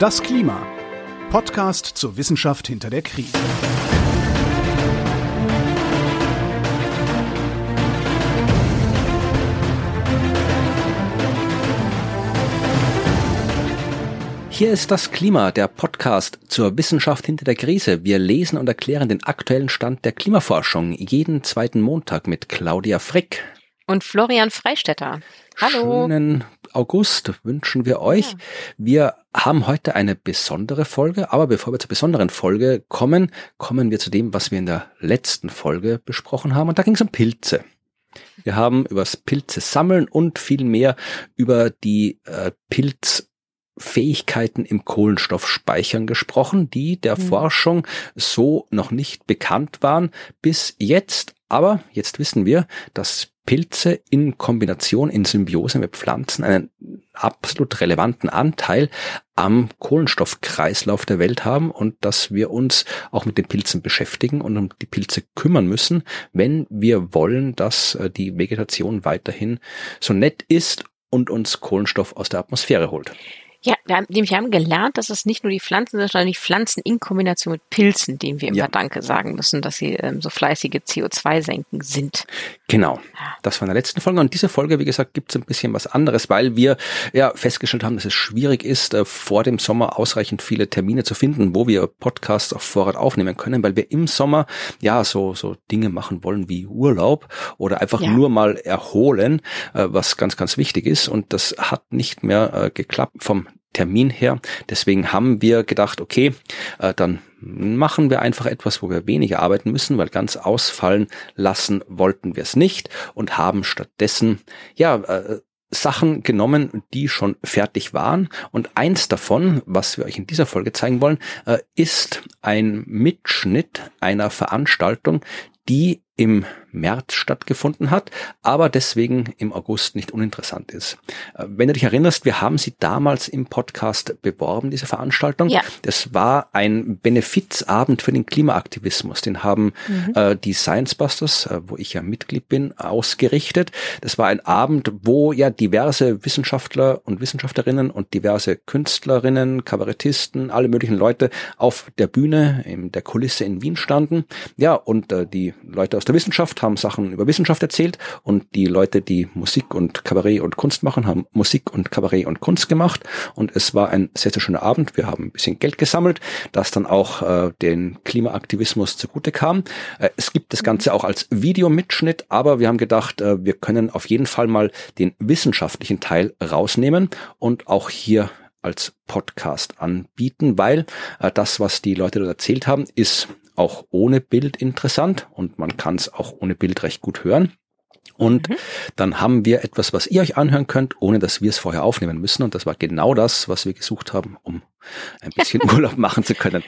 Das Klima. Podcast zur Wissenschaft hinter der Krise. Hier ist das Klima, der Podcast zur Wissenschaft hinter der Krise. Wir lesen und erklären den aktuellen Stand der Klimaforschung jeden zweiten Montag mit Claudia Frick. Und Florian Freistetter. Hallo. Schönen August wünschen wir euch. Ja. Wir haben heute eine besondere Folge, aber bevor wir zur besonderen Folge kommen, kommen wir zu dem, was wir in der letzten Folge besprochen haben. Und da ging es um Pilze. Wir haben über das Pilze sammeln und viel mehr über die äh, Pilz Fähigkeiten im Kohlenstoffspeichern gesprochen, die der mhm. Forschung so noch nicht bekannt waren bis jetzt. Aber jetzt wissen wir, dass Pilze in Kombination, in Symbiose mit Pflanzen einen absolut relevanten Anteil am Kohlenstoffkreislauf der Welt haben und dass wir uns auch mit den Pilzen beschäftigen und um die Pilze kümmern müssen, wenn wir wollen, dass äh, die Vegetation weiterhin so nett ist und uns Kohlenstoff aus der Atmosphäre holt. Ja, wir haben, nämlich haben gelernt, dass es nicht nur die Pflanzen sind, sondern die Pflanzen in Kombination mit Pilzen, denen wir immer ja. Danke sagen müssen, dass sie ähm, so fleißige CO2-Senken sind. Genau. Das war in der letzten Folge. Und diese Folge, wie gesagt, gibt es ein bisschen was anderes, weil wir ja festgestellt haben, dass es schwierig ist, äh, vor dem Sommer ausreichend viele Termine zu finden, wo wir Podcasts auf Vorrat aufnehmen können, weil wir im Sommer ja so, so Dinge machen wollen wie Urlaub oder einfach ja. nur mal erholen, äh, was ganz, ganz wichtig ist. Und das hat nicht mehr äh, geklappt vom Termin her. Deswegen haben wir gedacht, okay, dann machen wir einfach etwas, wo wir weniger arbeiten müssen, weil ganz ausfallen lassen wollten wir es nicht und haben stattdessen ja äh, Sachen genommen, die schon fertig waren. Und eins davon, was wir euch in dieser Folge zeigen wollen, äh, ist ein Mitschnitt einer Veranstaltung, die im März stattgefunden hat, aber deswegen im August nicht uninteressant ist. Äh, wenn du dich erinnerst, wir haben sie damals im Podcast beworben, diese Veranstaltung. Ja. Das war ein Benefizabend für den Klimaaktivismus. Den haben mhm. äh, die Science Busters, äh, wo ich ja Mitglied bin, ausgerichtet. Das war ein Abend, wo ja diverse Wissenschaftler und Wissenschaftlerinnen und diverse Künstlerinnen, Kabarettisten, alle möglichen Leute auf der Bühne, in der Kulisse in Wien standen. Ja, und äh, die Leute aus der Wissenschaft haben Sachen über Wissenschaft erzählt und die Leute, die Musik und Kabarett und Kunst machen, haben Musik und Kabarett und Kunst gemacht und es war ein sehr, sehr schöner Abend. Wir haben ein bisschen Geld gesammelt, das dann auch äh, den Klimaaktivismus zugute kam. Äh, es gibt das Ganze auch als Videomitschnitt, aber wir haben gedacht, äh, wir können auf jeden Fall mal den wissenschaftlichen Teil rausnehmen und auch hier als Podcast anbieten, weil äh, das, was die Leute dort erzählt haben, ist auch ohne Bild interessant und man kann es auch ohne Bild recht gut hören. Und mhm. dann haben wir etwas, was ihr euch anhören könnt, ohne dass wir es vorher aufnehmen müssen. Und das war genau das, was wir gesucht haben, um ein bisschen Urlaub machen zu können.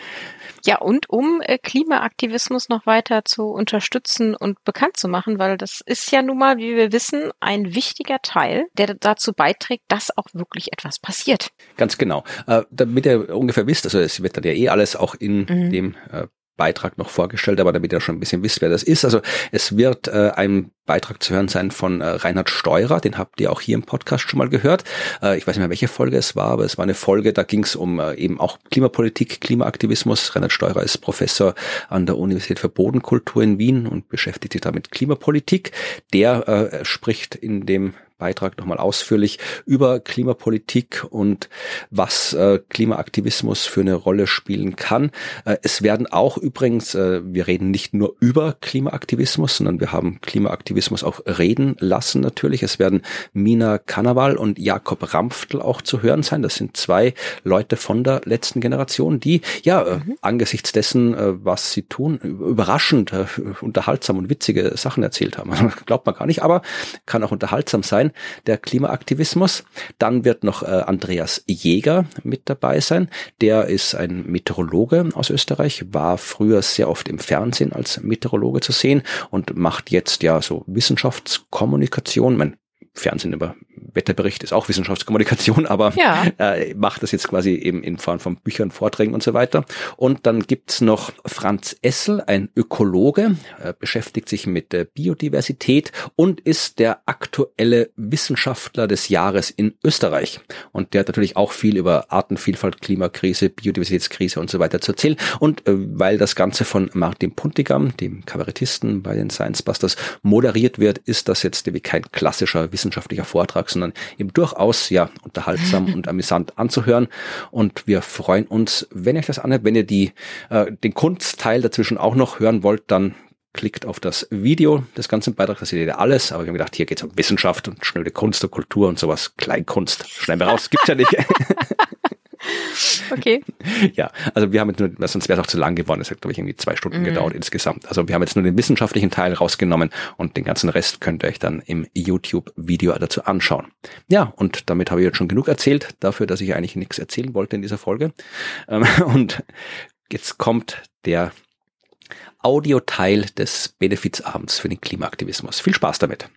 Ja, und um äh, Klimaaktivismus noch weiter zu unterstützen und bekannt zu machen, weil das ist ja nun mal, wie wir wissen, ein wichtiger Teil, der dazu beiträgt, dass auch wirklich etwas passiert. Ganz genau. Äh, damit ihr ungefähr wisst, also es wird dann ja eh alles auch in mhm. dem äh, Beitrag noch vorgestellt, aber damit ihr schon ein bisschen wisst, wer das ist. Also es wird äh, ein Beitrag zu hören sein von äh, Reinhard Steurer, den habt ihr auch hier im Podcast schon mal gehört. Äh, ich weiß nicht mehr, welche Folge es war, aber es war eine Folge, da ging es um äh, eben auch Klimapolitik, Klimaaktivismus. Reinhard Steurer ist Professor an der Universität für Bodenkultur in Wien und beschäftigt sich da mit Klimapolitik. Der äh, spricht in dem Beitrag nochmal ausführlich über Klimapolitik und was äh, Klimaaktivismus für eine Rolle spielen kann. Äh, es werden auch übrigens, äh, wir reden nicht nur über Klimaaktivismus, sondern wir haben Klimaaktivismus auch reden lassen natürlich. Es werden Mina Kanaval und Jakob Rampftl auch zu hören sein. Das sind zwei Leute von der letzten Generation, die ja äh, mhm. angesichts dessen, äh, was sie tun, überraschend äh, unterhaltsam und witzige Sachen erzählt haben. Glaubt man gar nicht, aber kann auch unterhaltsam sein sein, der Klimaaktivismus. Dann wird noch äh, Andreas Jäger mit dabei sein. Der ist ein Meteorologe aus Österreich, war früher sehr oft im Fernsehen als Meteorologe zu sehen und macht jetzt ja so Wissenschaftskommunikation. Mein Fernsehen über Wetterbericht ist auch Wissenschaftskommunikation, aber Ja. äh, macht das jetzt quasi eben in Form von Büchern, Vorträgen und so weiter. Und dann gibt's noch Franz Essel, ein Ökologe, äh, beschäftigt sich mit der Biodiversität und ist der aktuelle Wissenschaftler des Jahres in Österreich. Und der hat natürlich auch viel über Artenvielfalt, Klimakrise, Biodiversitätskrise und so weiter zu erzählen. Und äh, weil das Ganze von Martin Puntigam, dem Kabarettisten bei den Science Busters, moderiert wird, ist das jetzt nämlich kein klassischer wissenschaftlicher Vortrag, sondern eben durchaus ja unterhaltsam und amüsant anzuhören. Und wir freuen uns, wenn ihr euch das anhört, wenn ihr die äh, den Kunstteil dazwischen auch noch hören wollt, dann klickt auf das Video des ganzen Beitrags, da seht ihr alles, aber wir haben gedacht, hier geht's um Wissenschaft und schnöde Kunst und Kultur und sowas, Kleinkunst, schneiden wir raus, gibt's ja nicht. Okay. ja, also wir haben jetzt nur, sonst wäre es auch zu lang geworden, es hat glaube ich irgendwie zwei Stunden gedauert insgesamt. Also wir haben jetzt nur den wissenschaftlichen Teil rausgenommen und den ganzen Rest könnt ihr euch dann im YouTube-Video dazu anschauen. Ja, und damit habe ich jetzt schon genug erzählt, dafür, dass ich eigentlich nichts erzählen wollte in dieser Folge. Ähm, Und jetzt kommt der Audioteil des Benefizabends für den Klimaaktivismus. Viel Spaß damit.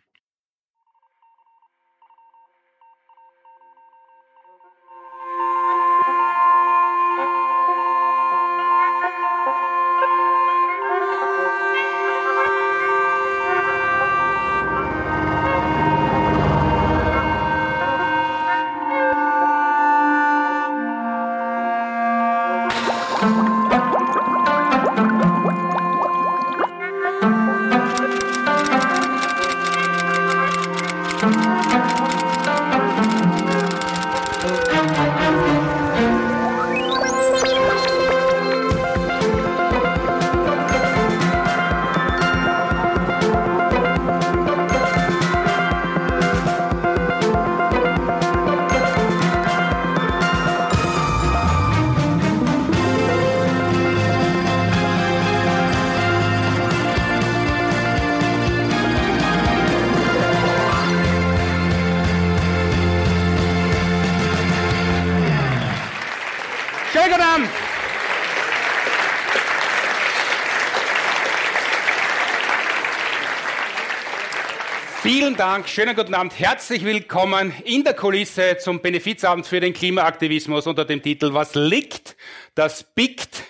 Schönen guten Abend, herzlich willkommen in der Kulisse zum Benefizabend für den Klimaaktivismus unter dem Titel Was liegt, das biegt.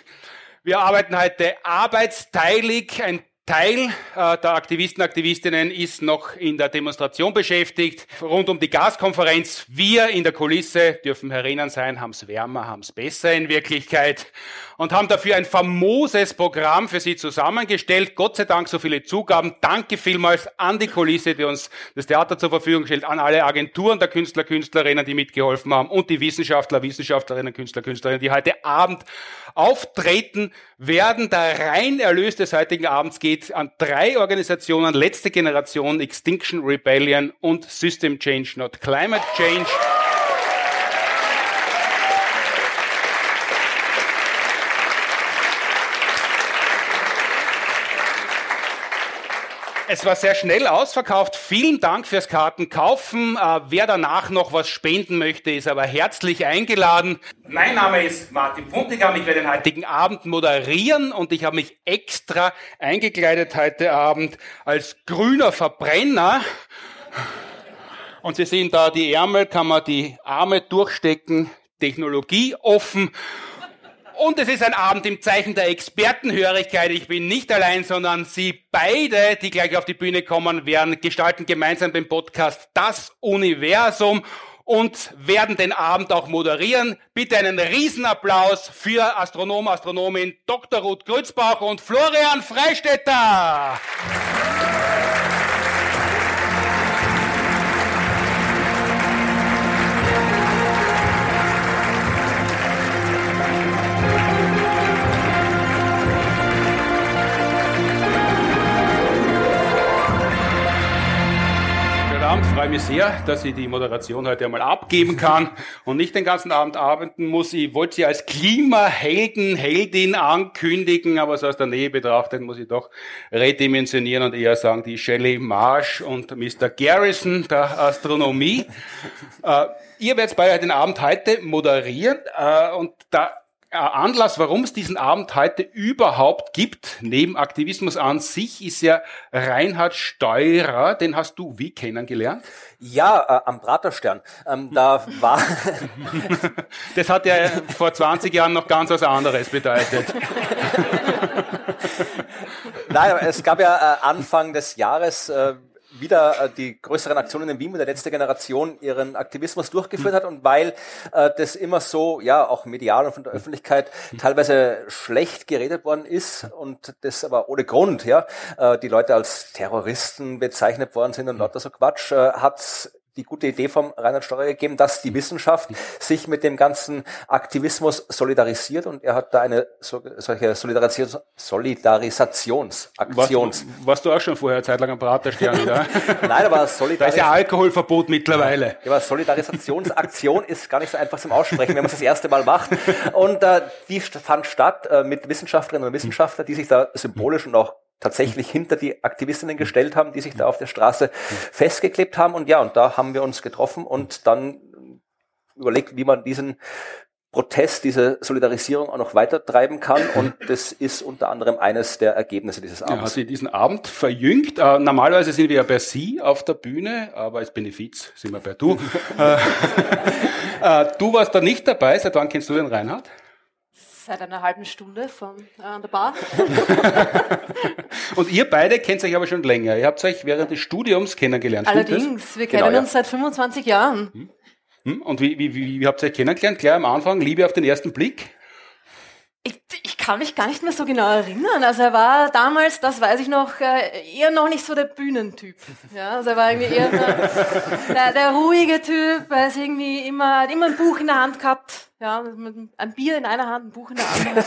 Wir arbeiten heute arbeitsteilig. Ein Teil äh, der Aktivisten, Aktivistinnen ist noch in der Demonstration beschäftigt, rund um die Gaskonferenz. Wir in der Kulisse dürfen herinnen sein, haben es wärmer, haben es besser in Wirklichkeit und haben dafür ein famoses Programm für Sie zusammengestellt. Gott sei Dank so viele Zugaben. Danke vielmals an die Kulisse, die uns das Theater zur Verfügung stellt, an alle Agenturen der Künstler, Künstlerinnen, die mitgeholfen haben und die Wissenschaftler, Wissenschaftlerinnen, Künstler, Künstlerinnen, die heute Abend auftreten werden. Der rein Erlös des heutigen Abends geht an drei Organisationen, letzte Generation, Extinction Rebellion und System Change, not Climate Change. Es war sehr schnell ausverkauft. Vielen Dank fürs Kartenkaufen. Äh, wer danach noch was spenden möchte, ist aber herzlich eingeladen. Mein Name ist Martin Puntigam. Ich werde den heutigen Abend moderieren und ich habe mich extra eingekleidet heute Abend als grüner Verbrenner. Und Sie sehen da die Ärmel, kann man die Arme durchstecken, Technologie offen. Und es ist ein Abend im Zeichen der Expertenhörigkeit. Ich bin nicht allein, sondern Sie beide, die gleich auf die Bühne kommen werden, gestalten gemeinsam den Podcast Das Universum und werden den Abend auch moderieren. Bitte einen Riesenapplaus für Astronom, Astronomin Dr. Ruth Grützbauch und Florian Freistetter. Abend, freue mich sehr, dass ich die Moderation heute einmal abgeben kann und nicht den ganzen Abend arbeiten muss. Ich wollte Sie als Klimahelden, Heldin ankündigen, aber so aus der Nähe betrachtet muss ich doch redimensionieren und eher sagen, die Shelley Marsh und Mr. Garrison der Astronomie. äh, ihr werdet beide den Abend heute moderieren äh, und da Anlass, warum es diesen Abend heute überhaupt gibt, neben Aktivismus an sich, ist ja Reinhard Steurer. Den hast du wie kennengelernt? Ja, äh, am Praterstern. Ähm, da war. das hat ja vor 20 Jahren noch ganz was anderes bedeutet. Nein, es gab ja äh, Anfang des Jahres äh, wieder äh, die größeren Aktionen in Wien, wo der letzte Generation ihren Aktivismus durchgeführt hat und weil äh, das immer so, ja, auch medial und von der Öffentlichkeit teilweise schlecht geredet worden ist und das aber ohne Grund, ja, äh, die Leute als Terroristen bezeichnet worden sind und lauter so Quatsch, äh, hat die gute Idee vom Reinhard Steuer gegeben, dass die Wissenschaft sich mit dem ganzen Aktivismus solidarisiert und er hat da eine so, solche Solidarisation, Solidarisationsaktion. Warst, warst, du auch schon vorher Zeit lang am Praterstern, oder? Nein, aber Solidaris Da ist ja Alkoholverbot mittlerweile. Ja, aber Solidarisationsaktion ist gar nicht so einfach zum Aussprechen, wenn man es das erste Mal macht. Und äh, die fand statt äh, mit Wissenschaftlerinnen und Wissenschaftlern, die sich da symbolisch und auch tatsächlich hinter die Aktivistinnen gestellt haben, die sich da auf der Straße festgeklebt haben. Und ja, und da haben wir uns getroffen und dann überlegt, wie man diesen Protest, diese Solidarisierung auch noch weiter treiben kann. Und das ist unter anderem eines der Ergebnisse dieses Abends. Ja, hat sie diesen Abend verjüngt. Äh, normalerweise sind wir ja bei Sie auf der Bühne, aber als Benefiz sind wir bei Du. äh, äh, du warst da nicht dabei. Seit wann kennst du den Reinhard? Seit einer halben Stunde von, äh, an der Bar. Und ihr beide kennt euch aber schon länger. Ihr habt euch während des Studiums kennengelernt. Allerdings, wir kennen genau, uns ja. seit 25 Jahren. Hm. hm. Und wie, wie, wie, wie habt ihr euch kennengelernt? Klar am Anfang, Liebe auf den ersten Blick? Ich, ich kann mich gar nicht mehr so genau erinnern. Also er war damals, das weiß ich noch, äh, eher noch nicht so der Bühnentyp. Ja, also er war irgendwie eher der, der ruhige Typ, er ist irgendwie immer, immer ein Buch in der Hand gehabt ja, mit einem Bier in einer Hand, ein Buch in der anderen.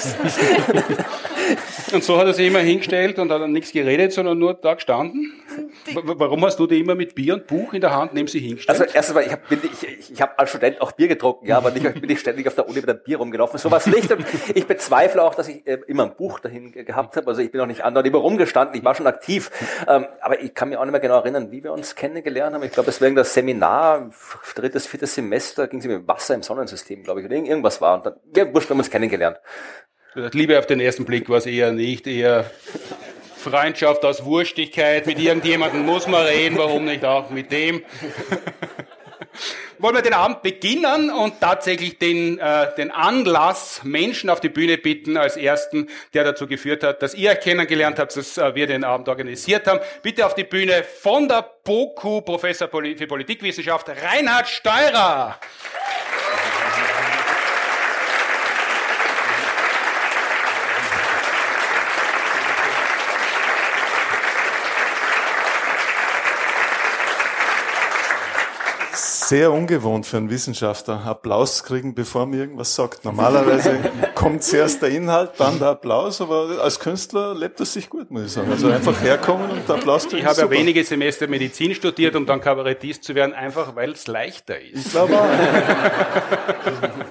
und so hat er sich immer hingestellt und hat dann nichts geredet, sondern nur da gestanden? Warum hast du die immer mit Bier und Buch in der Hand neben sie hingestellt? Also erstens mal, ich habe ich, ich hab als Student auch Bier getrunken, ja, aber nicht bin ich ständig auf der Uni mit einem Bier rumgelaufen. So was nicht. Und ich bezweifle auch, dass ich äh, immer ein Buch dahin gehabt habe. Also ich bin auch nicht andauernd immer rumgestanden, ich war schon aktiv. Ähm, aber ich kann mich auch nicht mehr genau erinnern, wie wir uns kennengelernt haben. Ich glaube, es war das Seminar, drittes, viertes Semester, ging es mit Wasser im Sonnensystem, glaube ich irgendwas war. Und dann, ja, wurscht, wir haben uns kennengelernt. Liebe auf den ersten Blick war es eher nicht, eher Freundschaft aus Wurstigkeit. Mit irgendjemandem muss man reden, warum nicht auch mit dem? Wollen wir den Abend beginnen und tatsächlich den, äh, den Anlass Menschen auf die Bühne bitten als ersten, der dazu geführt hat, dass ihr euch kennengelernt habt, dass äh, wir den Abend organisiert haben. Bitte auf die Bühne von der BOKU, Professor für Politikwissenschaft, Reinhard Steurer. Sehr ungewohnt für einen Wissenschaftler, Applaus kriegen, bevor man irgendwas sagt. Normalerweise kommt zuerst der Inhalt, dann der Applaus, aber als Künstler lebt es sich gut, muss ich sagen. Also einfach herkommen und Applaus kriegen. Ich habe ja wenige Semester Medizin studiert, um dann Kabarettist zu werden, einfach weil es leichter ist. Ich glaube auch.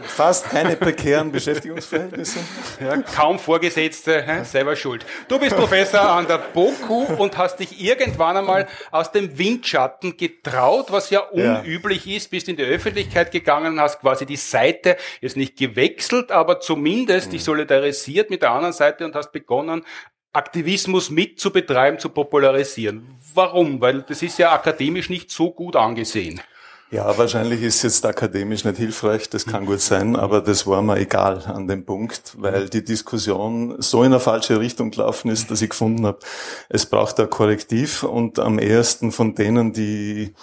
Fast keine prekären Beschäftigungsverhältnisse. Ja, kaum Vorgesetzte, hä? selber schuld. Du bist Professor an der BOKU und hast dich irgendwann einmal aus dem Windschatten getraut, was ja unüblich ist, bist in die Öffentlichkeit gegangen, hast quasi die Seite jetzt nicht gewechselt, aber zumindest mhm. dich solidarisiert mit der anderen Seite und hast begonnen, Aktivismus mit zu betreiben, zu popularisieren. Warum? Weil das ist ja akademisch nicht so gut angesehen. Ja, wahrscheinlich ist jetzt akademisch nicht hilfreich, das kann gut sein, aber das war mir egal an dem Punkt, weil die Diskussion so in eine falsche Richtung gelaufen ist, dass ich gefunden habe, es braucht ein Korrektiv und am ehesten von denen, die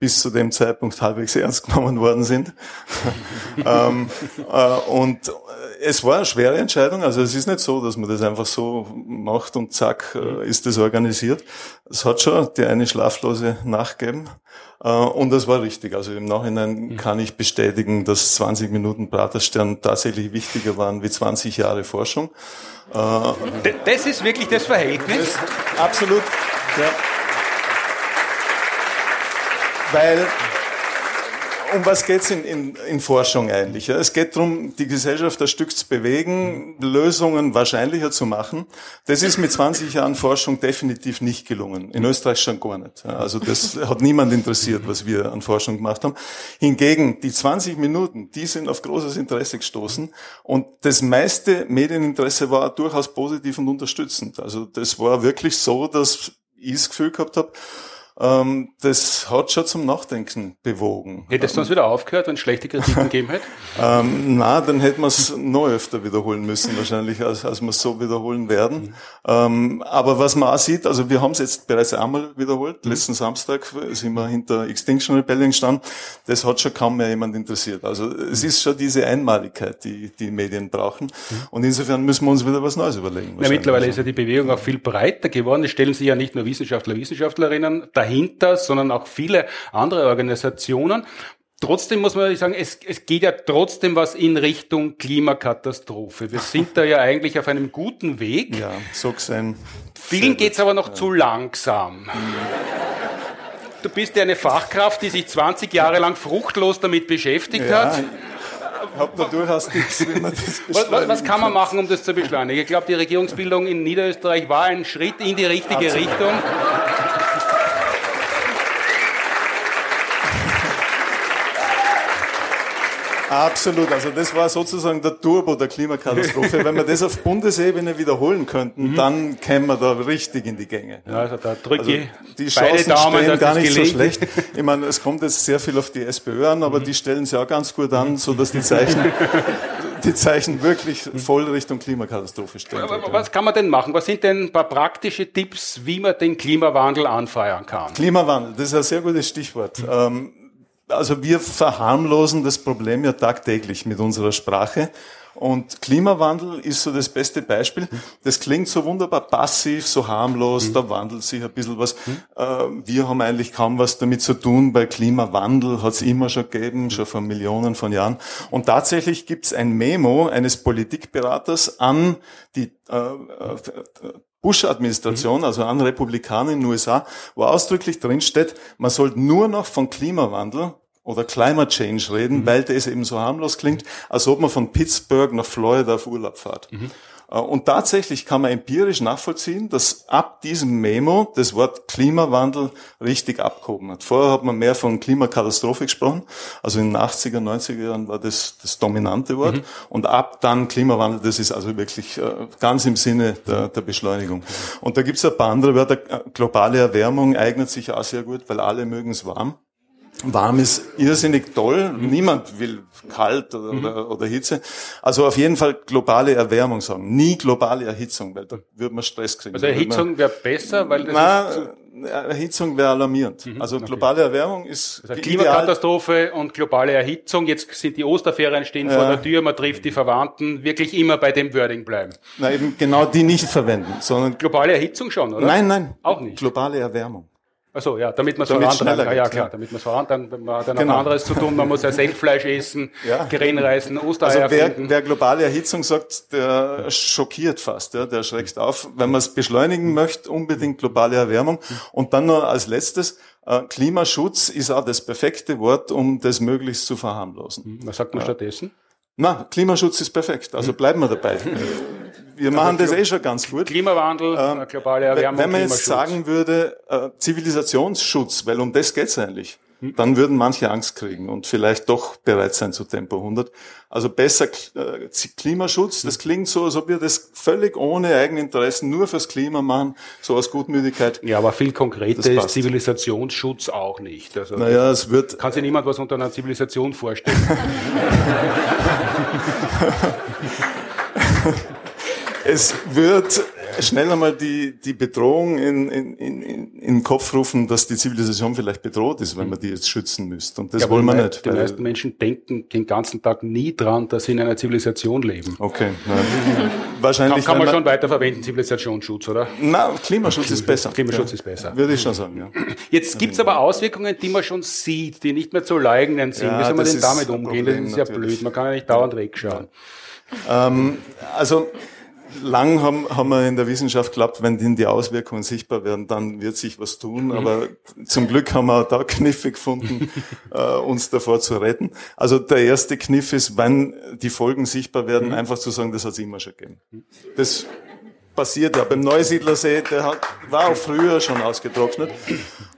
bis zu dem Zeitpunkt halbwegs ernst genommen worden sind. ähm, äh, und es war eine schwere Entscheidung. Also es ist nicht so, dass man das einfach so macht und zack äh, ist das organisiert. Es hat schon die eine schlaflose Nacht gegeben. Äh, und das war richtig. Also im Nachhinein mhm. kann ich bestätigen, dass 20 Minuten Praterstern tatsächlich wichtiger waren wie 20 Jahre Forschung. Äh, das ist wirklich das Verhältnis? Das, absolut. Ja weil um was geht's in, in, in Forschung eigentlich? Ja? Es geht darum, die Gesellschaft ein Stück zu bewegen, Lösungen wahrscheinlicher zu machen. Das ist mit 20 Jahren Forschung definitiv nicht gelungen. In Österreich schon gar nicht. Also das hat niemand interessiert, was wir an Forschung gemacht haben. Hingegen, die 20 Minuten, die sind auf großes Interesse gestoßen und das meiste Medieninteresse war durchaus positiv und unterstützend. Also das war wirklich so, dass ich das Gefühl gehabt habe, ähm, das hat schon zum Nachdenken bewogen. Hättest du uns wieder aufgehört, wenn es schlechte Kritiken gegeben hätte? ähm, na, dann hätten wir es noch öfter wiederholen müssen, wahrscheinlich, als, als wir es so wiederholen werden. Mhm. Ähm, aber was man auch sieht, also wir haben es jetzt bereits einmal wiederholt. Mhm. Letzten Samstag sind wir hinter Extinction Rebellion gestanden. Das hat schon kaum mehr jemand interessiert. Also es ist schon diese Einmaligkeit, die die Medien brauchen. Mhm. Und insofern müssen wir uns wieder was Neues überlegen. Ja, mittlerweile ist ja die Bewegung auch viel breiter geworden. Es stellen sich ja nicht nur Wissenschaftler, Wissenschaftlerinnen dahin, dahinter, sondern auch viele andere Organisationen. Trotzdem muss man sagen, es, es geht ja trotzdem was in Richtung Klimakatastrophe. Wir sind da ja eigentlich auf einem guten Weg. Ja, so gesehen. Vielen geht's aber noch ja. zu langsam. Du bist ja eine Fachkraft, die sich 20 Jahre lang fruchtlos damit beschäftigt ja. hat habe da durchaus Tipps, wie man das was, was, kann man machen, um das zu beschleunigen? Ich glaube, die Regierungsbildung in Niederösterreich war ein Schritt in die richtige Absolut. Richtung. Absolut. Also das war sozusagen der Turbo der Klimakatastrophe. Wenn wir das auf Bundesebene wiederholen könnten, mhm. dann kämen wir da richtig in die Gänge. Ja, also da drücke also die Chancen Daumen, stehen gar nicht so schlecht. Ich meine, es kommt jetzt sehr viel auf die SPÖ an, aber mhm. die stellen sie auch ganz gut an, so dass die Zeichen die Zeichen wirklich voll Richtung Klimakatastrophe stellen. Aber was kann man denn machen? Was sind denn ein paar praktische Tipps, wie man den Klimawandel anfeuern kann? Klimawandel, das ist ein sehr gutes Stichwort. Mhm. Also wir verharmlosen das Problem ja tagtäglich mit unserer Sprache. Und Klimawandel ist so das beste Beispiel. Das klingt so wunderbar passiv, so harmlos, mhm. da wandelt sich ein bisschen was. Mhm. Wir haben eigentlich kaum was damit zu tun. Bei Klimawandel hat es immer schon gegeben, schon vor Millionen von Jahren. Und tatsächlich gibt es ein Memo eines Politikberaters an die äh, äh Bush-Administration, mhm. also an Republikaner in den USA, wo ausdrücklich drin steht, man soll nur noch von Klimawandel oder Climate Change reden, mhm. weil das eben so harmlos klingt, als ob man von Pittsburgh nach Florida auf Urlaub fährt. Mhm. Äh, und tatsächlich kann man empirisch nachvollziehen, dass ab diesem Memo das Wort Klimawandel richtig abgehoben hat. Vorher hat man mehr von Klimakatastrophe gesprochen. Also in den 80er, 90er Jahren war das das dominante Wort. Mhm. Und ab dann Klimawandel, das ist also wirklich äh, ganz im Sinne der, der Beschleunigung. Und da gibt es ein paar andere Wörter. Globale Erwärmung eignet sich auch sehr gut, weil alle mögen es warm. Warm ist irrsinnig toll. Mhm. Niemand will kalt oder, mhm. oder, oder, Hitze. Also auf jeden Fall globale Erwärmung sagen. Nie globale Erhitzung, weil da würde man Stress kriegen. Also Erhitzung wäre besser, weil das na, Erhitzung wäre alarmierend. Mhm. Also globale. Erwärmung ist also Klimakatastrophe und globale Erhitzung. Jetzt sind die Osterferien stehen ja. vor der Tür, man trifft die Verwandten. Wirklich immer bei dem Wording bleiben. Na eben genau die nicht verwenden, sondern globale Erhitzung schon, oder? Nein, nein, auch nicht. Globale Erwärmung. Also ja, damit man es vorantreiben kann. Ja, klar, damit man es vorantreiben kann. Man hat dann genau. anderes zu tun. Man muss ja Seltfleisch essen, ja. Grenreisen, Ostereier also wer, wer globale Erhitzung sagt, der schockiert fast, ja, der schreckt auf. Wenn man es beschleunigen möchte, unbedingt globale Erwärmung. Und dann noch als letztes, äh, Klimaschutz ist auch das perfekte Wort, um das möglichst zu verharmlosen. Was sagt man ja. stattdessen? Na, Klimaschutz ist perfekt, also bleiben wir dabei. Wir machen das eh schon ganz gut. Klimawandel, ähm, globale Erwärmung. Wenn man jetzt sagen würde, äh, Zivilisationsschutz, weil um das geht's eigentlich. Dann würden manche Angst kriegen und vielleicht doch bereit sein zu Tempo 100. Also besser äh, Klimaschutz, das hm. klingt so, als ob wir das völlig ohne Eigeninteressen nur fürs Klima machen, so aus Gutmütigkeit. Ja, aber viel konkreter ist Zivilisationsschutz auch nicht. Also naja, es wird. Kann sich niemand was unter einer Zivilisation vorstellen. es wird schnell einmal die, die Bedrohung in, in, in, in den Kopf rufen, dass die Zivilisation vielleicht bedroht ist, wenn man die jetzt schützen müsste. Und das ja, wollen wir nicht. Die meisten Menschen denken den ganzen Tag nie dran, dass sie in einer Zivilisation leben. Okay. Wahrscheinlich. Kann, kann man schon weiterverwenden, Zivilisationsschutz, oder? Na, Klimaschutz ist besser. Klimaschutz ja. ist besser. Würde ich schon sagen, ja. Jetzt gibt's aber Auswirkungen, die man schon sieht, die nicht mehr zu leugnen sind. Ja, Wie soll man denn damit umgehen? Problem, das ist ja natürlich. blöd. Man kann ja nicht dauernd wegschauen. Ähm, also, lang haben, haben wir in der Wissenschaft geglaubt, wenn die Auswirkungen sichtbar werden, dann wird sich was tun. Mhm. Aber zum Glück haben wir da Kniffe gefunden, äh, uns davor zu retten. Also der erste Kniff ist, wenn die Folgen sichtbar werden, mhm. einfach zu sagen, das hat es immer schon gegeben. Das passiert ja. Beim Neusiedlersee, der hat, war auch früher schon ausgetrocknet.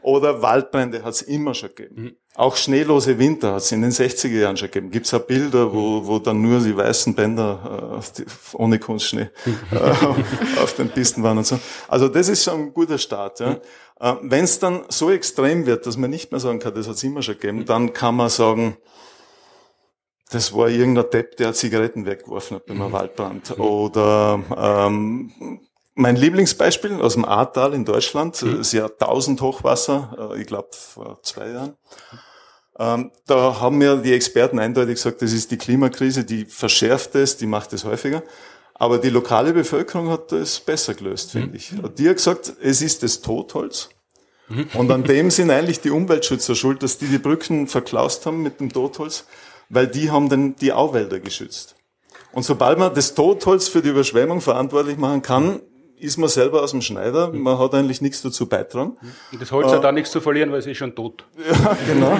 Oder Waldbrände hat es immer schon gegeben. Mhm. Auch schneelose Winter hat es in den 60er Jahren schon gegeben. Gibt es auch Bilder, wo, wo dann nur die weißen Bänder äh, die, ohne Kunstschnee äh, auf den Pisten waren und so. Also das ist schon ein guter Start. Ja. Äh, Wenn es dann so extrem wird, dass man nicht mehr sagen kann, das hat es immer schon gegeben, dann kann man sagen, das war irgendein Depp, der Zigaretten weggeworfen hat beim mhm. Waldbrand. Oder ähm, mein Lieblingsbeispiel aus dem Ahrtal in Deutschland, mhm. ist ja 1000 Hochwasser, äh, ich glaube vor zwei Jahren. Ähm, da haben mir die Experten eindeutig gesagt, das ist die Klimakrise, die verschärft es, die macht es häufiger. Aber die lokale Bevölkerung hat das besser gelöst, finde mhm. ich. Die hat gesagt, es ist das Totholz. Mhm. Und an dem sind eigentlich die Umweltschützer schuld, dass die die Brücken verklaust haben mit dem Totholz, weil die haben dann die Auwälder geschützt. Und sobald man das Totholz für die Überschwemmung verantwortlich machen kann, ist man selber aus dem Schneider, man hat eigentlich nichts dazu beitragen. Und das Holz äh, hat auch nichts zu verlieren, weil es ist schon tot. Ja, genau.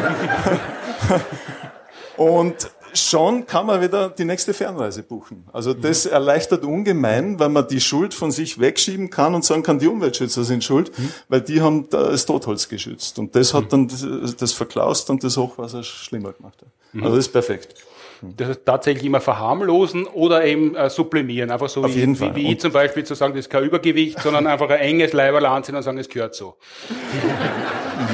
Und schon kann man wieder die nächste Fernreise buchen. Also das mhm. erleichtert ungemein, weil man die Schuld von sich wegschieben kann und sagen kann, die Umweltschützer sind schuld, mhm. weil die haben das Totholz geschützt. Und das hat mhm. dann das, verklaust und das Hochwasser schlimmer gemacht. Mhm. Also das ist perfekt das heißt, tatsächlich immer verharmlosen oder eben äh, sublimieren. Einfach so Auf wie, jeden Fall. wie, wie ich zum Beispiel zu sagen, das ist kein Übergewicht, sondern einfach ein enges Leiberl anziehen und sagen, es gehört so.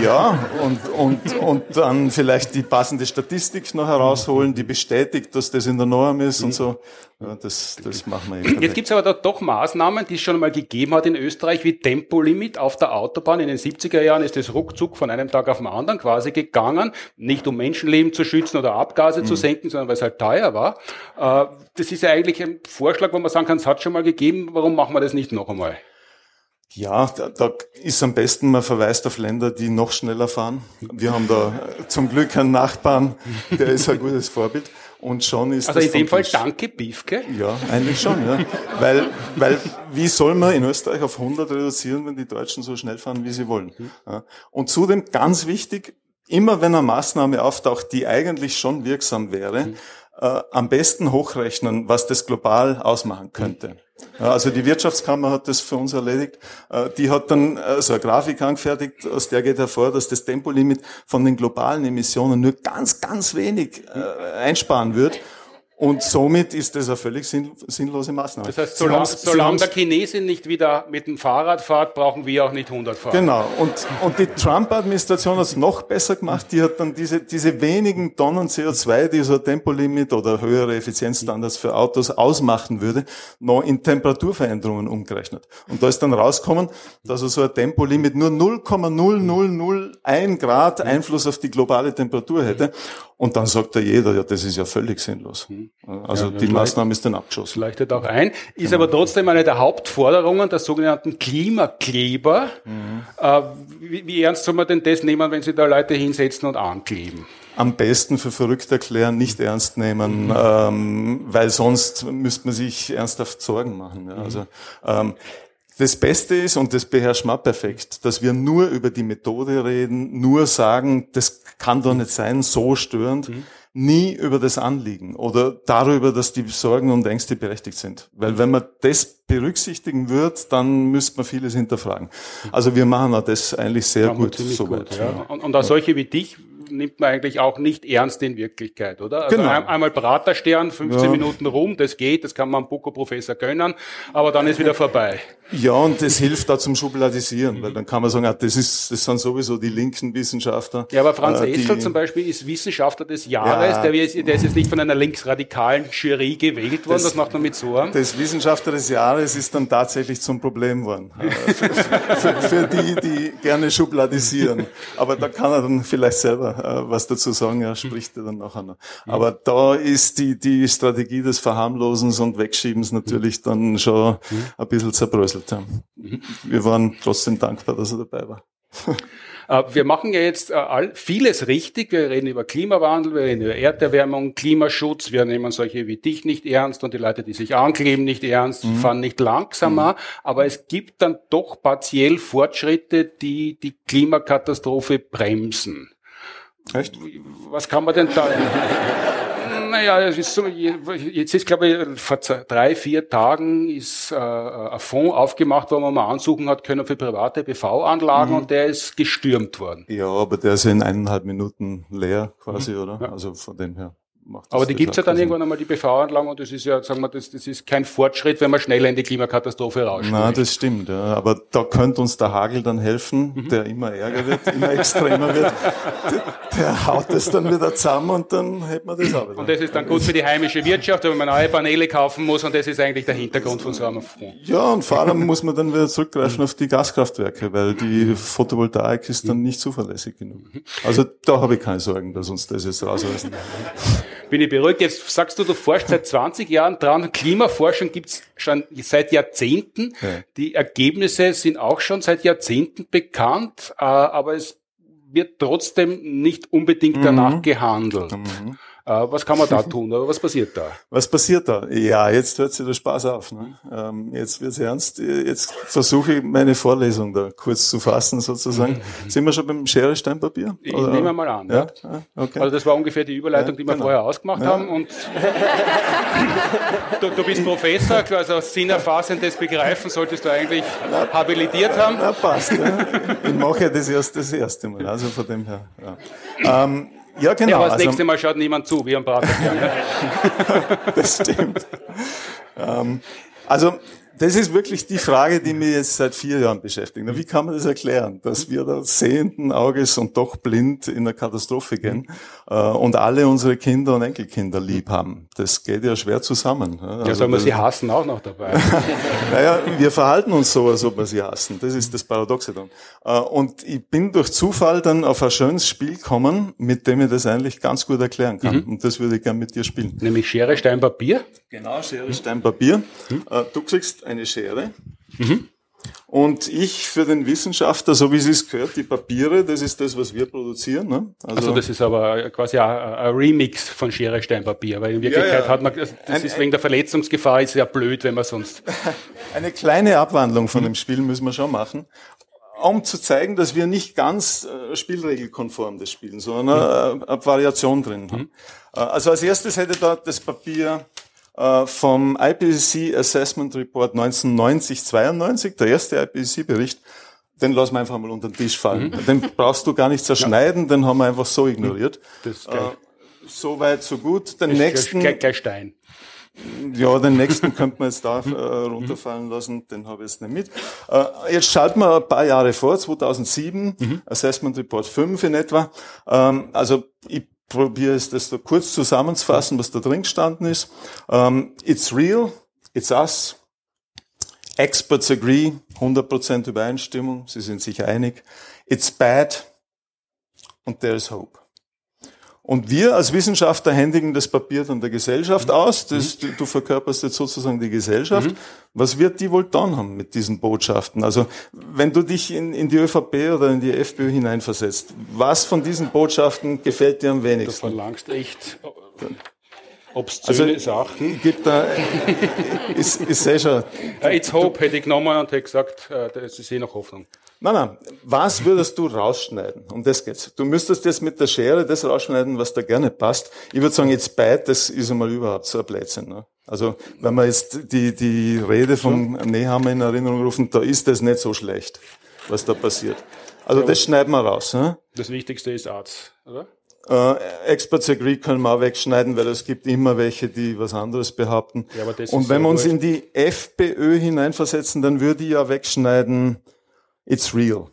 Ja, und, und, und dann vielleicht die passende Statistik noch herausholen, die bestätigt, dass das in der Norm ist und so. Ja, das, das machen wir eben. Jetzt gibt's aber da doch Maßnahmen, die es schon einmal gegeben hat in Österreich, wie Tempolimit auf der Autobahn. In den 70er Jahren ist das ruckzuck von einem Tag auf den anderen quasi gegangen. Nicht um Menschenleben zu schützen oder Abgase mhm. zu senken, sondern weil es halt teuer war. Äh, das ist ja eigentlich ein Vorschlag, wo man sagen kann, es hat schon mal gegeben, warum machen wir das nicht noch einmal? Ja, da, da ist am besten, man verweist auf Länder, die noch schneller fahren. Wir haben da zum Glück einen Nachbarn, der ist ein gutes Vorbild. Und schon ist Also in dem Fall danke Biefke? Ja, eigentlich schon, ja. weil, weil, wie soll man in Österreich auf 100 reduzieren, wenn die Deutschen so schnell fahren, wie sie wollen? Ja. Und zudem ganz wichtig, immer wenn eine Maßnahme auftaucht, die eigentlich schon wirksam wäre, äh, am besten hochrechnen, was das global ausmachen könnte. Also die Wirtschaftskammer hat das für uns erledigt. Äh, die hat dann äh, so eine Grafik angefertigt, aus der geht hervor, dass das Tempolimit von den globalen Emissionen nur ganz, ganz wenig äh, einsparen wird. Und somit ist das eine völlig sinn, sinnlose Maßnahme. Das heißt, solange, solange der Chinesen nicht wieder mit dem Fahrrad fährt, brauchen wir auch nicht 100 fahren. Genau. Und, und die Trump-Administration hat es noch besser gemacht. Die hat dann diese, diese wenigen Tonnen CO2, die so ein Tempolimit oder höhere Effizienzstandards für Autos ausmachen würde, noch in Temperaturveränderungen umgerechnet. Und da ist dann rausgekommen, dass so ein Tempolimit nur 0,0001 Grad Einfluss auf die globale Temperatur hätte. Und dann sagt da jeder, ja, das ist ja völlig sinnlos. Also ja, die Maßnahme ist dann abgeschossen. Leuchtet auch ein. Ist genau. aber trotzdem eine der Hauptforderungen der sogenannten Klimakleber. Mhm. Äh, wie, wie, ernst soll man denn das nehmen, wenn Sie da Leute hinsetzen und ankleben? Am besten für verrückt erklären, nicht ernst nehmen, mhm. ähm, weil sonst müsste man sich ernsthaft Sorgen machen. Ja. Mhm. Also ähm, das Beste ist, und das beherrscht man perfekt, dass wir nur über die Methode reden, nur sagen, das kann doch nicht sein, so störend, mhm. Nie über das Anliegen oder darüber, dass die Sorgen und Ängste berechtigt sind. Weil wenn man das berücksichtigen wird, dann müsste man vieles hinterfragen. Also wir machen auch das eigentlich sehr gut, soweit. Gut, ja. Und, und auch solche wie dich nimmt man eigentlich auch nicht ernst in Wirklichkeit, oder? Also genau. einmal Praterstern, 15 ja. Minuten rum, das geht, das kann man am Buko-Professor gönnen, aber dann ist wieder vorbei. Ja, und das hilft da zum Schubladisieren, weil dann kann man sagen, ah, das ist, das sind sowieso die linken Wissenschaftler. Ja, aber Franz äh, Esel zum Beispiel ist Wissenschaftler des Jahres, ja, der, ist, der ist jetzt nicht von einer linksradikalen Jury gewählt worden, das, das macht man mit Sorgen. Das Wissenschaftler des Jahres ist dann tatsächlich zum Problem worden. Für, für, für die, die gerne schubladisieren. Aber da kann er dann vielleicht selber äh, was dazu sagen, ja, spricht er dann nachher noch. Aber da ist die, die Strategie des Verharmlosens und Wegschiebens natürlich dann schon ein bisschen zerbröselt. Wir waren trotzdem dankbar, dass er dabei war. Äh, wir machen ja jetzt äh, vieles richtig. Wir reden über Klimawandel, wir reden über Erderwärmung, Klimaschutz. Wir nehmen solche wie dich nicht ernst und die Leute, die sich ankleben, nicht ernst, mhm. fahren nicht langsamer. Mhm. Aber es gibt dann doch partiell Fortschritte, die die Klimakatastrophe bremsen. Echt? Was kann man denn da? Naja, es ist so, jetzt ist, glaube ich, vor drei, vier Tagen ist äh, ein Fonds aufgemacht worden, wo man ansuchen hat können für private PV-Anlagen mhm. und der ist gestürmt worden. Ja, aber der ist in eineinhalb Minuten leer quasi, mhm. oder? Ja. Also von dem her. Aber die gibt's ja dann irgendwann einmal, die PV-Anlagen, und das ist ja, sagen wir, das, das ist kein Fortschritt, wenn man schneller in die Klimakatastrophe rauscht. Na, das stimmt, ja. Aber da könnte uns der Hagel dann helfen, mhm. der immer ärger wird, immer extremer wird. Der, der haut das dann wieder zusammen und dann hält man das auch wieder. Und das ist dann gut für die heimische Wirtschaft, wenn man neue Paneele kaufen muss, und das ist eigentlich der Hintergrund von so einem Fonds. Ja, und vor allem muss man dann wieder zurückgreifen auf die Gaskraftwerke, weil die Photovoltaik ist dann nicht zuverlässig genug. Also da habe ich keine Sorgen, dass uns das jetzt rausreißen bin ich beruhigt. Jetzt sagst du, du forschst seit 20 Jahren dran. Klimaforschung gibt's schon seit Jahrzehnten. Ja. Die Ergebnisse sind auch schon seit Jahrzehnten bekannt, äh, aber es wird trotzdem nicht unbedingt danach mhm. gehandelt. Mhm. Äh, was kann man da tun? Oder was passiert da? Was passiert da? Ja, jetzt hört sich der Spaß auf. Ne? Ähm, jetzt wird's ernst. Jetzt versuche ich meine Vorlesung da kurz zu fassen sozusagen. Mhm. Sind wir schon beim Schere, Stein, Papier? Ich Oder? nehme mal an. Ja? ja? Okay. Also das war ungefähr die Überleitung, die wir genau. vorher ausgemacht ja. haben. Und du, du, bist Professor, also sinnerfassendes Begreifen solltest du eigentlich na, habilitiert haben. Na, passt. Ja. Ich mache ja das erst das erste Mal, also von dem her. Ja. Ähm, ja, genau. Ja, aber das also, nächste Mal schaut niemand zu, wie am Braterkern. das stimmt. Ähm, also das ist wirklich die Frage, die mich jetzt seit vier Jahren beschäftigt. Wie kann man das erklären, dass wir da sehenden Auges und doch blind in eine Katastrophe gehen und alle unsere Kinder und Enkelkinder lieb haben? Das geht ja schwer zusammen. Also ja, soll man sie hassen auch noch dabei? naja, wir verhalten uns so, als ob wir sie hassen. Das ist das Paradoxe dann. Äh, und ich bin durch Zufall dann auf ein schönes Spiel gekommen, mit dem ich das eigentlich ganz gut erklären kann. Mhm. Und das würde ich gerne mit dir spielen. Nämlich Schere, Stein, Papier? Genau, Schere, Stein, Papier. Mhm. Äh, du kriegst eine Schere. Mhm. Und ich für den Wissenschaftler, so wie es ist gehört, die Papiere, das ist das, was wir produzieren. Ne? Also, also das ist aber quasi ein, Remix von Schere, Stein, Papier, weil in Wirklichkeit ja, ja. hat man, das ein, ist wegen der Verletzungsgefahr ist ja blöd, wenn man sonst... Eine kleine Abwandlung von dem Spiel müssen wir schon machen, um zu zeigen, dass wir nicht ganz äh, spielregelkonform das spielen, sondern mhm. eine Variation drin haben. Mhm. Äh, also als erstes hätte da das Papier äh, vom IPCC Assessment Report 1990-92, der erste IPCC-Bericht, den lassen wir einfach mal unter den Tisch fallen. Mhm. Den brauchst du gar nicht zerschneiden, ja. den haben wir einfach so ignoriert. Das ist äh, so weit, so gut. Den nächsten. Gleich, gleich Stein. Ja, den nächsten könnte man jetzt da äh, runterfallen lassen, den habe ich jetzt nicht mit. Äh, jetzt schalten wir ein paar Jahre vor, 2007, mhm. Assessment Report 5 in etwa. Ähm, also ich probiere es das da kurz zusammenzufassen, was da drin gestanden ist. Um, ähm, it's real, it's us. Experts agree, 100% Übereinstimmung, sie sind sich einig. It's bad und there is hope. Und wir als Wissenschaftler händigen das Papier dann der Gesellschaft mhm. aus. Das, du, du, verkörperst jetzt sozusagen die Gesellschaft. Mhm. Was wird die wohl dann haben mit diesen Botschaften? Also wenn du dich in, in die ÖVP oder in die FPÖ hineinversetzt, was von diesen Botschaften gefällt dir am wenigsten? Du verlangst echt obszöne also, Sachen. Gibt da, ist, ist sehr schon. It's Hope hätte ich genommen und hätte gesagt, äh, das ist eh noch Hoffnung. Nein, nein. Was würdest du rausschneiden? Um das geht's. Du müsstest jetzt mit der Schere das rausschneiden, was da gerne passt. Ich würde sagen, jetzt beid, das ist einmal überhaupt so ein Blödsinn. Ne? Also, wenn wir jetzt die, die Rede vom Nehammer in Erinnerung rufen, da ist das nicht so schlecht, was da passiert. Also, das schneiden wir raus. Ne? Das Wichtigste ist Arzt, oder? Äh, Experts agree können wir auch wegschneiden, weil es gibt immer welche, die was anderes behaupten. Ja, Und wenn wir uns in die FPÖ hineinversetzen, dann würde ich ja wegschneiden, it's real.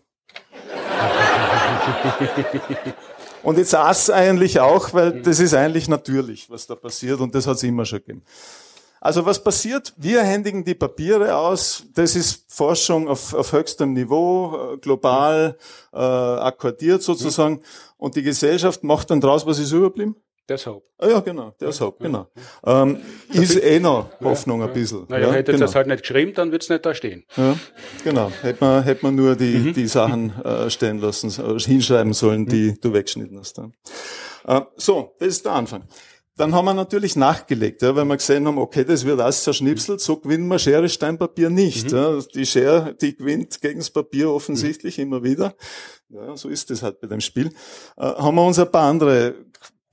und jetzt das eigentlich auch, weil das ist eigentlich natürlich, was da passiert und das hat es immer schon gegeben. Also was passiert? Wir händigen die Papiere aus. Das ist Forschung auf, auf höchstem Niveau, äh, global äh, akkordiert sozusagen. Und die Gesellschaft macht dann draus, was ist überblieben? Hope. Ah, ja, genau, ist Hope, genau. Ähm, ist eh noch Hoffnung ein bisschen. Naja, ja, hätte genau. das halt nicht geschrieben, dann wird's nicht da stehen. Ja, genau. Hätte man, hätte man nur die, Mhm. die Sachen äh, stehen lassen, äh, hinschreiben sollen, die Mhm. du weggeschnitten hast. Ja. Äh, so, das ist der Anfang. Dann haben wir natürlich nachgelegt, ja, weil wir gesehen haben, okay, das wird alles zerschnipselt, so gewinnen wir Schere, Stein, Papier nicht. Mhm. Ja. Die Schere, die gewinnt gegen das Papier offensichtlich immer wieder. Ja, so ist es halt bei dem Spiel. Äh, haben wir uns ein paar andere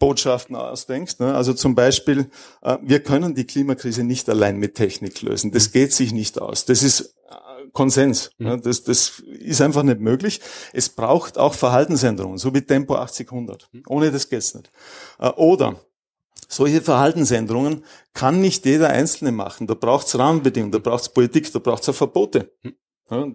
Botschaften ausdenkt. Ne? Also zum Beispiel, äh, wir können die Klimakrise nicht allein mit Technik lösen. Das geht sich nicht aus. Das ist äh, Konsens. Ne? Das, das ist einfach nicht möglich. Es braucht auch Verhaltensänderungen, so wie Tempo 80-100. Ohne das geht's nicht. Äh, Oder solche Verhaltensänderungen kann nicht jeder Einzelne machen. Da braucht's Rahmenbedingungen, da braucht's Politik, da braucht's auch Verbote. Ja,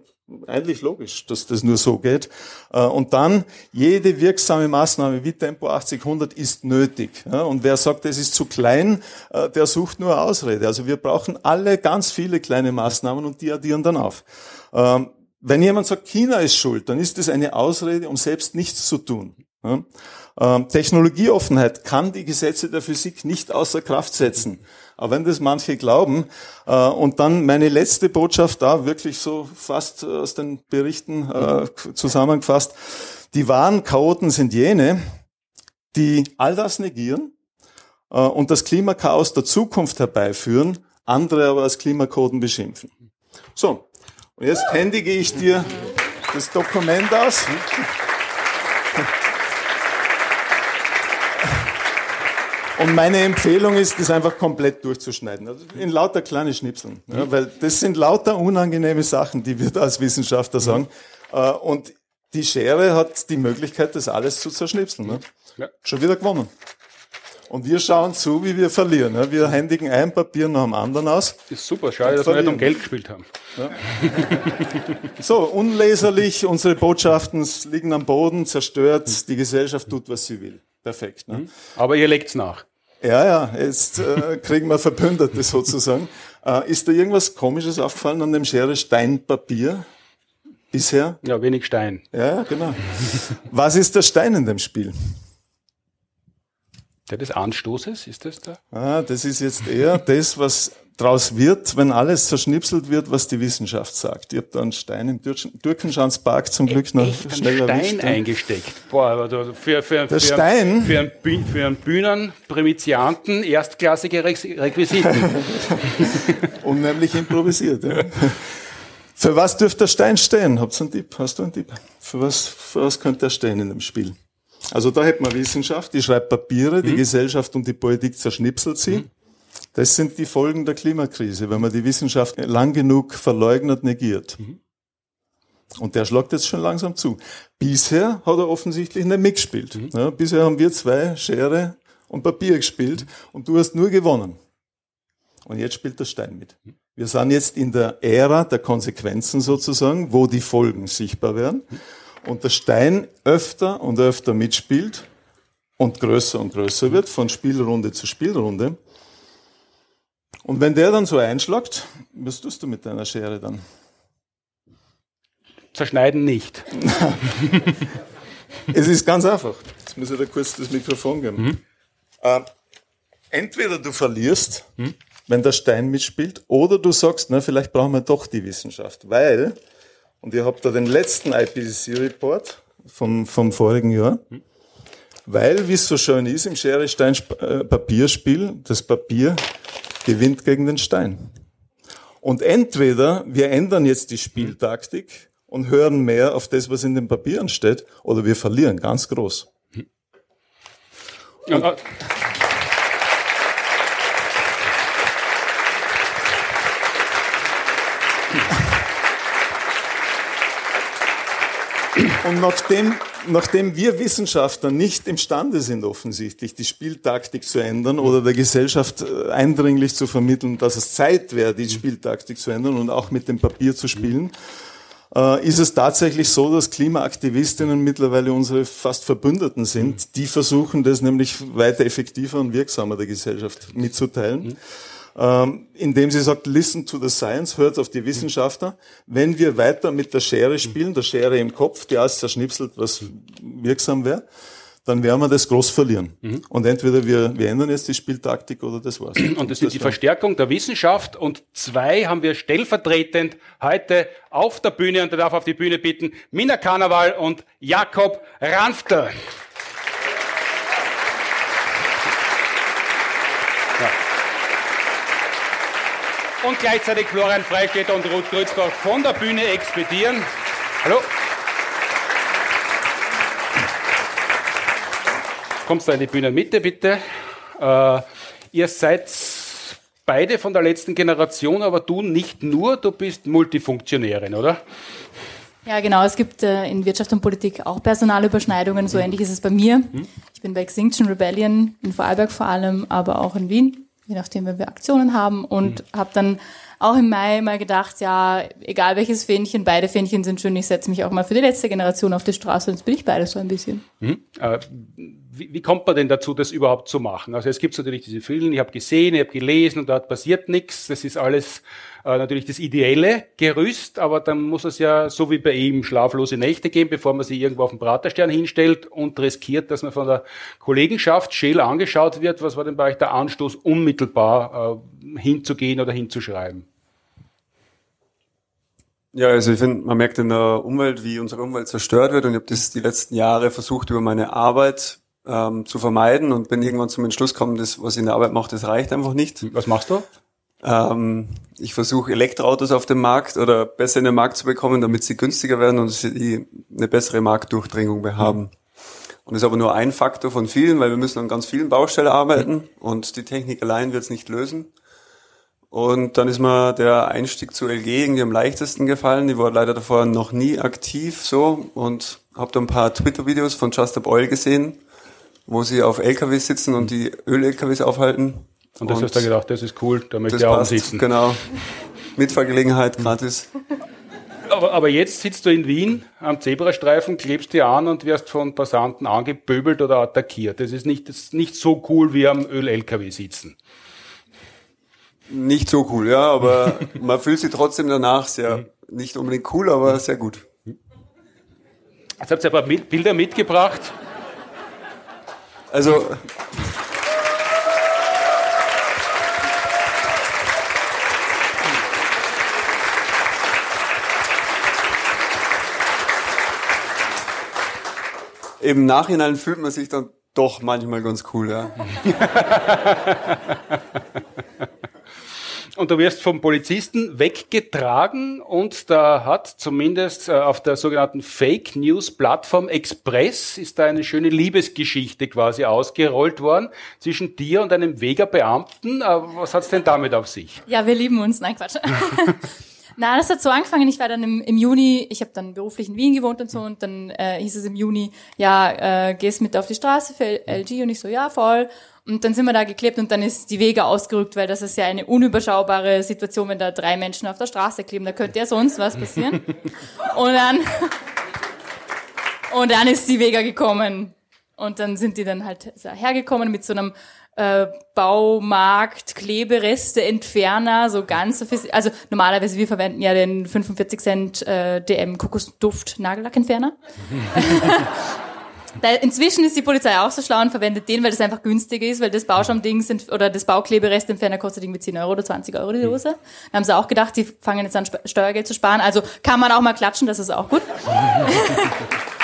eigentlich logisch, dass das nur so geht. Äh, Und dann, jede wirksame Maßnahme wie Tempo 80-100 ist nötig. Und wer sagt, es ist zu klein, äh, der sucht nur Ausrede. Also wir brauchen alle ganz viele kleine Maßnahmen und die addieren dann auf. Ähm, Wenn jemand sagt, China ist schuld, dann ist das eine Ausrede, um selbst nichts zu tun. Ähm, Technologieoffenheit kann die Gesetze der Physik nicht außer Kraft setzen. Aber wenn das manche glauben, äh, und dann meine letzte Botschaft da, wirklich so fast aus den Berichten äh, zusammengefasst, die wahren Chaoten sind jene, die all das negieren äh, und das Klimakaos der Zukunft herbeiführen, andere aber als Klimakoden beschimpfen. So, und jetzt händige ich dir das Dokument aus. Und meine Empfehlung ist, das einfach komplett durchzuschneiden. Also in lauter kleine Schnipseln. Ja, weil das sind lauter unangenehme Sachen, die wir da als Wissenschaftler sagen. Äh, Und die Schere hat die Möglichkeit, das alles zu zerschnipseln. Ne? Ja. Schon wieder gewonnen. Und wir schauen zu, wie wir verlieren. ne? Wir händigen ein Papier nach dem anderen aus. Ist super, schade, dass wir nicht um Geld gespielt haben. So, unleserlich, unsere Botschaften liegen am Boden, zerstört, die Gesellschaft tut, was sie will. Perfekt. Ne? Aber ihr legt's nach. Ja, ja, jetzt äh, kriegen wir Verbündete sozusagen. Äh, ist da irgendwas Komisches aufgefallen an dem Schere Stein Papier bisher? Ja, wenig Stein. Ja, ja, genau. Was ist der Stein in dem Spiel? Der des Anstoßes, ist das da? Ah, das ist jetzt eher das, was draus wird, wenn alles zerschnipselt wird, was die Wissenschaft sagt. Ich habe da einen Stein im Dürkenschanzpark zum Glück noch Echt einen schnell Stein erwischt. eingesteckt. Boah, also für, für, Der für, Stein? Für einen, Bü- für einen Bühnenprimizianten erstklassige Rex- Requisiten. Unheimlich improvisiert. Ja. Für was dürfte der Stein stehen? Habt ihr einen Tipp? Hast du einen Tipp? Für was, für was könnte er stehen in dem Spiel? Also da hätten wir Wissenschaft, die schreibt Papiere, die Gesellschaft und die Politik zerschnipselt sie. Das sind die Folgen der Klimakrise, wenn man die Wissenschaft lang genug verleugnet, negiert. Und der schlagt jetzt schon langsam zu. Bisher hat er offensichtlich nicht mitgespielt. Ja, bisher haben wir zwei Schere und Papier gespielt und du hast nur gewonnen. Und jetzt spielt der Stein mit. Wir sind jetzt in der Ära der Konsequenzen sozusagen, wo die Folgen sichtbar werden. Und der Stein öfter und öfter mitspielt und größer und größer wird, von Spielrunde zu Spielrunde. Und wenn der dann so einschlagt, was tust du mit deiner Schere dann? Zerschneiden nicht. Es ist ganz einfach. Jetzt muss ich da kurz das Mikrofon geben. Äh, entweder du verlierst, wenn der Stein mitspielt, oder du sagst, na, vielleicht brauchen wir doch die Wissenschaft, weil, und ihr habt da den letzten IPCC-Report vom, vom vorigen Jahr, weil, wie es so schön ist im Schere-Stein-Papierspiel, das Papier gewinnt gegen den Stein. Und entweder wir ändern jetzt die Spieltaktik und hören mehr auf das, was in den Papieren steht, oder wir verlieren ganz groß. Und, äh, Und nachdem, nachdem wir Wissenschaftler nicht imstande sind, offensichtlich die Spieltaktik zu ändern oder der Gesellschaft äh, eindringlich zu vermitteln, dass es Zeit wäre, die Spieltaktik zu ändern und auch mit dem Papier zu spielen, äh, ist es tatsächlich so, dass Klimaaktivistinnen mittlerweile unsere fast Verbündeten sind. Die versuchen das nämlich weiter effektiver und wirksamer der Gesellschaft mitzuteilen. Ähm, indem sie sagt, listen to the science, hört auf die Wissenschaftler. Wenn wir weiter mit der Schere spielen, der Schere im Kopf, die alles zerschnipselt, was wirksam wäre, dann werden wir das groß verlieren. Mhm. Und entweder wir, wir ändern jetzt die Spieltaktik oder das war's. Und das ist die Verstärkung der Wissenschaft. Und zwei haben wir stellvertretend heute auf der Bühne und da darf auf die Bühne bitten Mina Karneval und Jakob Ranftler. Und gleichzeitig Florian Freistetter und Ruth Grützdorf von der Bühne expedieren. Hallo. Kommst du in die Bühnenmitte, bitte? Äh, ihr seid beide von der letzten Generation, aber du nicht nur, du bist Multifunktionärin, oder? Ja, genau. Es gibt äh, in Wirtschaft und Politik auch Personalüberschneidungen. So mhm. ähnlich ist es bei mir. Mhm. Ich bin bei Extinction Rebellion in Vorarlberg vor allem, aber auch in Wien, je nachdem, wenn wir Aktionen haben. Und mhm. habe dann auch im Mai mal gedacht, ja, egal welches Fähnchen, beide Fähnchen sind schön, ich setze mich auch mal für die letzte Generation auf die Straße und jetzt bin ich beide so ein bisschen. Mhm. Äh, wie, wie, kommt man denn dazu, das überhaupt zu machen? Also es gibt natürlich diese Filme, ich habe gesehen, ich habe gelesen und dort passiert nichts. Das ist alles äh, natürlich das ideelle Gerüst, aber dann muss es ja so wie bei ihm schlaflose Nächte geben, bevor man sich irgendwo auf den Praterstern hinstellt und riskiert, dass man von der Kollegenschaft scheel angeschaut wird. Was war denn bei euch der Anstoß, unmittelbar äh, hinzugehen oder hinzuschreiben? Ja, also ich finde, man merkt in der Umwelt, wie unsere Umwelt zerstört wird und ich habe das die letzten Jahre versucht, über meine Arbeit ähm, zu vermeiden und bin irgendwann zum Entschluss gekommen, das, was ich in der Arbeit mache, das reicht einfach nicht. Was machst du? Ähm, ich versuche Elektroautos auf dem Markt oder besser in den Markt zu bekommen, damit sie günstiger werden und sie eine bessere Marktdurchdringung haben. Mhm. Und das ist aber nur ein Faktor von vielen, weil wir müssen an ganz vielen Baustellen arbeiten mhm. und die Technik allein wird es nicht lösen. Und dann ist mir der Einstieg zu LG irgendwie am leichtesten gefallen. Ich war leider davor noch nie aktiv so und habe da ein paar Twitter-Videos von Just Up Oil gesehen wo sie auf LKWs sitzen und die Öl-LKWs aufhalten. Und das und hast du gedacht, das ist cool, da möchte ich auch passt, sitzen. Genau. Mitfahrgelegenheit gratis. Aber, aber jetzt sitzt du in Wien am Zebrastreifen, klebst dir an und wirst von Passanten angepöbelt oder attackiert. Das ist nicht, das ist nicht so cool wie am Öl-LKW sitzen. Nicht so cool, ja, aber man fühlt sich trotzdem danach sehr, nicht unbedingt cool, aber sehr gut. Jetzt habt ihr ein paar Bilder mitgebracht. Also. Im Nachhinein fühlt man sich dann doch manchmal ganz cool, ja. und du wirst vom Polizisten weggetragen und da hat zumindest äh, auf der sogenannten Fake News Plattform Express ist da eine schöne Liebesgeschichte quasi ausgerollt worden zwischen dir und einem Vega-Beamten. Äh, was hat's denn damit auf sich? Ja, wir lieben uns. Nein, Quatsch. Na, das hat so angefangen. Ich war dann im, im Juni, ich habe dann beruflich in Wien gewohnt und so, und dann äh, hieß es im Juni, ja, äh, gehst mit auf die Straße für LG und ich so, ja, voll. Und dann sind wir da geklebt und dann ist die Wege ausgerückt, weil das ist ja eine unüberschaubare Situation, wenn da drei Menschen auf der Straße kleben. Da könnte ja sonst was passieren. Und dann, und dann ist die Vega gekommen. Und dann sind die dann halt hergekommen mit so einem äh, Baumarkt, Klebereste, Entferner, so ganz. Also normalerweise, wir verwenden ja den 45 Cent äh, DM Kokosduft Nagellackentferner. Inzwischen ist die Polizei auch so schlau und verwendet den, weil das einfach günstiger ist, weil das Bauschaumding sind, oder das Baukleberestentferner kostet irgendwie 10 Euro oder 20 Euro die Dose. Da haben sie auch gedacht, die fangen jetzt an, Steuergeld zu sparen. Also kann man auch mal klatschen, das ist auch gut.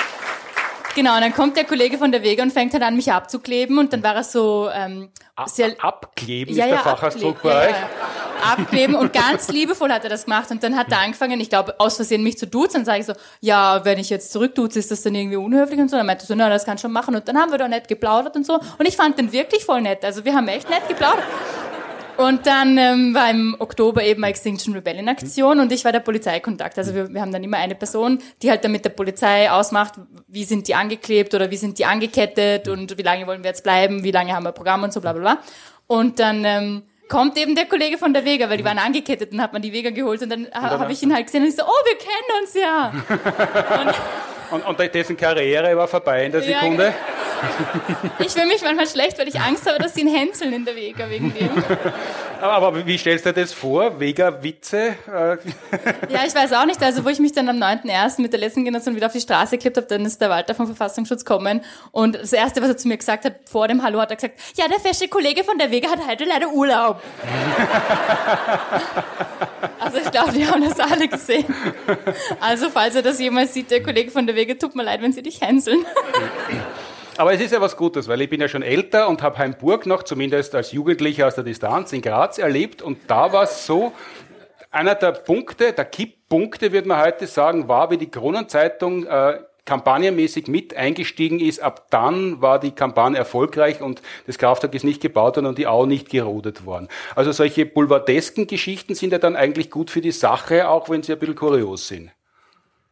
Genau, und dann kommt der Kollege von der Wege und fängt halt an, mich abzukleben und dann war er so ähm, sehr, Abkleben ja, ist der ja, Fachausdruck bei euch? Ja, abkleben und ganz liebevoll hat er das gemacht und dann hat er angefangen, ich glaube, aus Versehen mich zu duzen und sage ich so, ja, wenn ich jetzt zurückduze, ist das dann irgendwie unhöflich und so. Dann meinte er so, na, das kann schon machen und dann haben wir da nett geplaudert und so und ich fand den wirklich voll nett, also wir haben echt nett geplaudert. Und dann ähm, war im Oktober eben Extinction Rebellion Aktion und ich war der Polizeikontakt. Also wir, wir haben dann immer eine Person, die halt dann mit der Polizei ausmacht, wie sind die angeklebt oder wie sind die angekettet und wie lange wollen wir jetzt bleiben, wie lange haben wir Programm und so bla bla bla. Und dann ähm, kommt eben der Kollege von der Vega, weil die waren angekettet und hat man die Vega geholt und dann ha, habe ich ihn halt gesehen und ich so, oh, wir kennen uns ja. und, und, und dessen Karriere war vorbei in der Sekunde. Ja, Ich fühle mich manchmal schlecht, weil ich Angst habe, dass sie ihn hänseln in der Vega wegen dem. Aber, aber wie stellst du dir das vor? Vega-Witze? Äh, Ja, ich weiß auch nicht. Also, wo ich mich dann am 9.1. mit der letzten Generation wieder auf die Straße geklebt habe, dann ist der Walter vom Verfassungsschutz kommen. Und das Erste, was er zu mir gesagt hat, vor dem Hallo, hat er gesagt, ja, der feste Kollege von der Vega hat heute leider Urlaub. also, ich glaube, die haben das alle gesehen. Also, falls er das jemals sieht, der Kollege von der Wege, tut mir leid, wenn sie dich hänseln. Aber es ist ja was Gutes, weil ich bin ja schon älter und habe Heimburg noch, zumindest als Jugendlicher aus der Distanz, in Graz erlebt. Und da war es so, einer der Punkte, der Kipppunkte, würde man heute sagen, war, wie die Kronenzeitung äh, kampagnenmäßig mit eingestiegen ist. Ab dann war die Kampagne erfolgreich und das Kraftwerk ist nicht gebaut worden und die Au nicht gerodet worden. Also solche boulevardesken Geschichten sind ja dann eigentlich gut für die Sache, auch wenn sie ein bisschen kurios sind.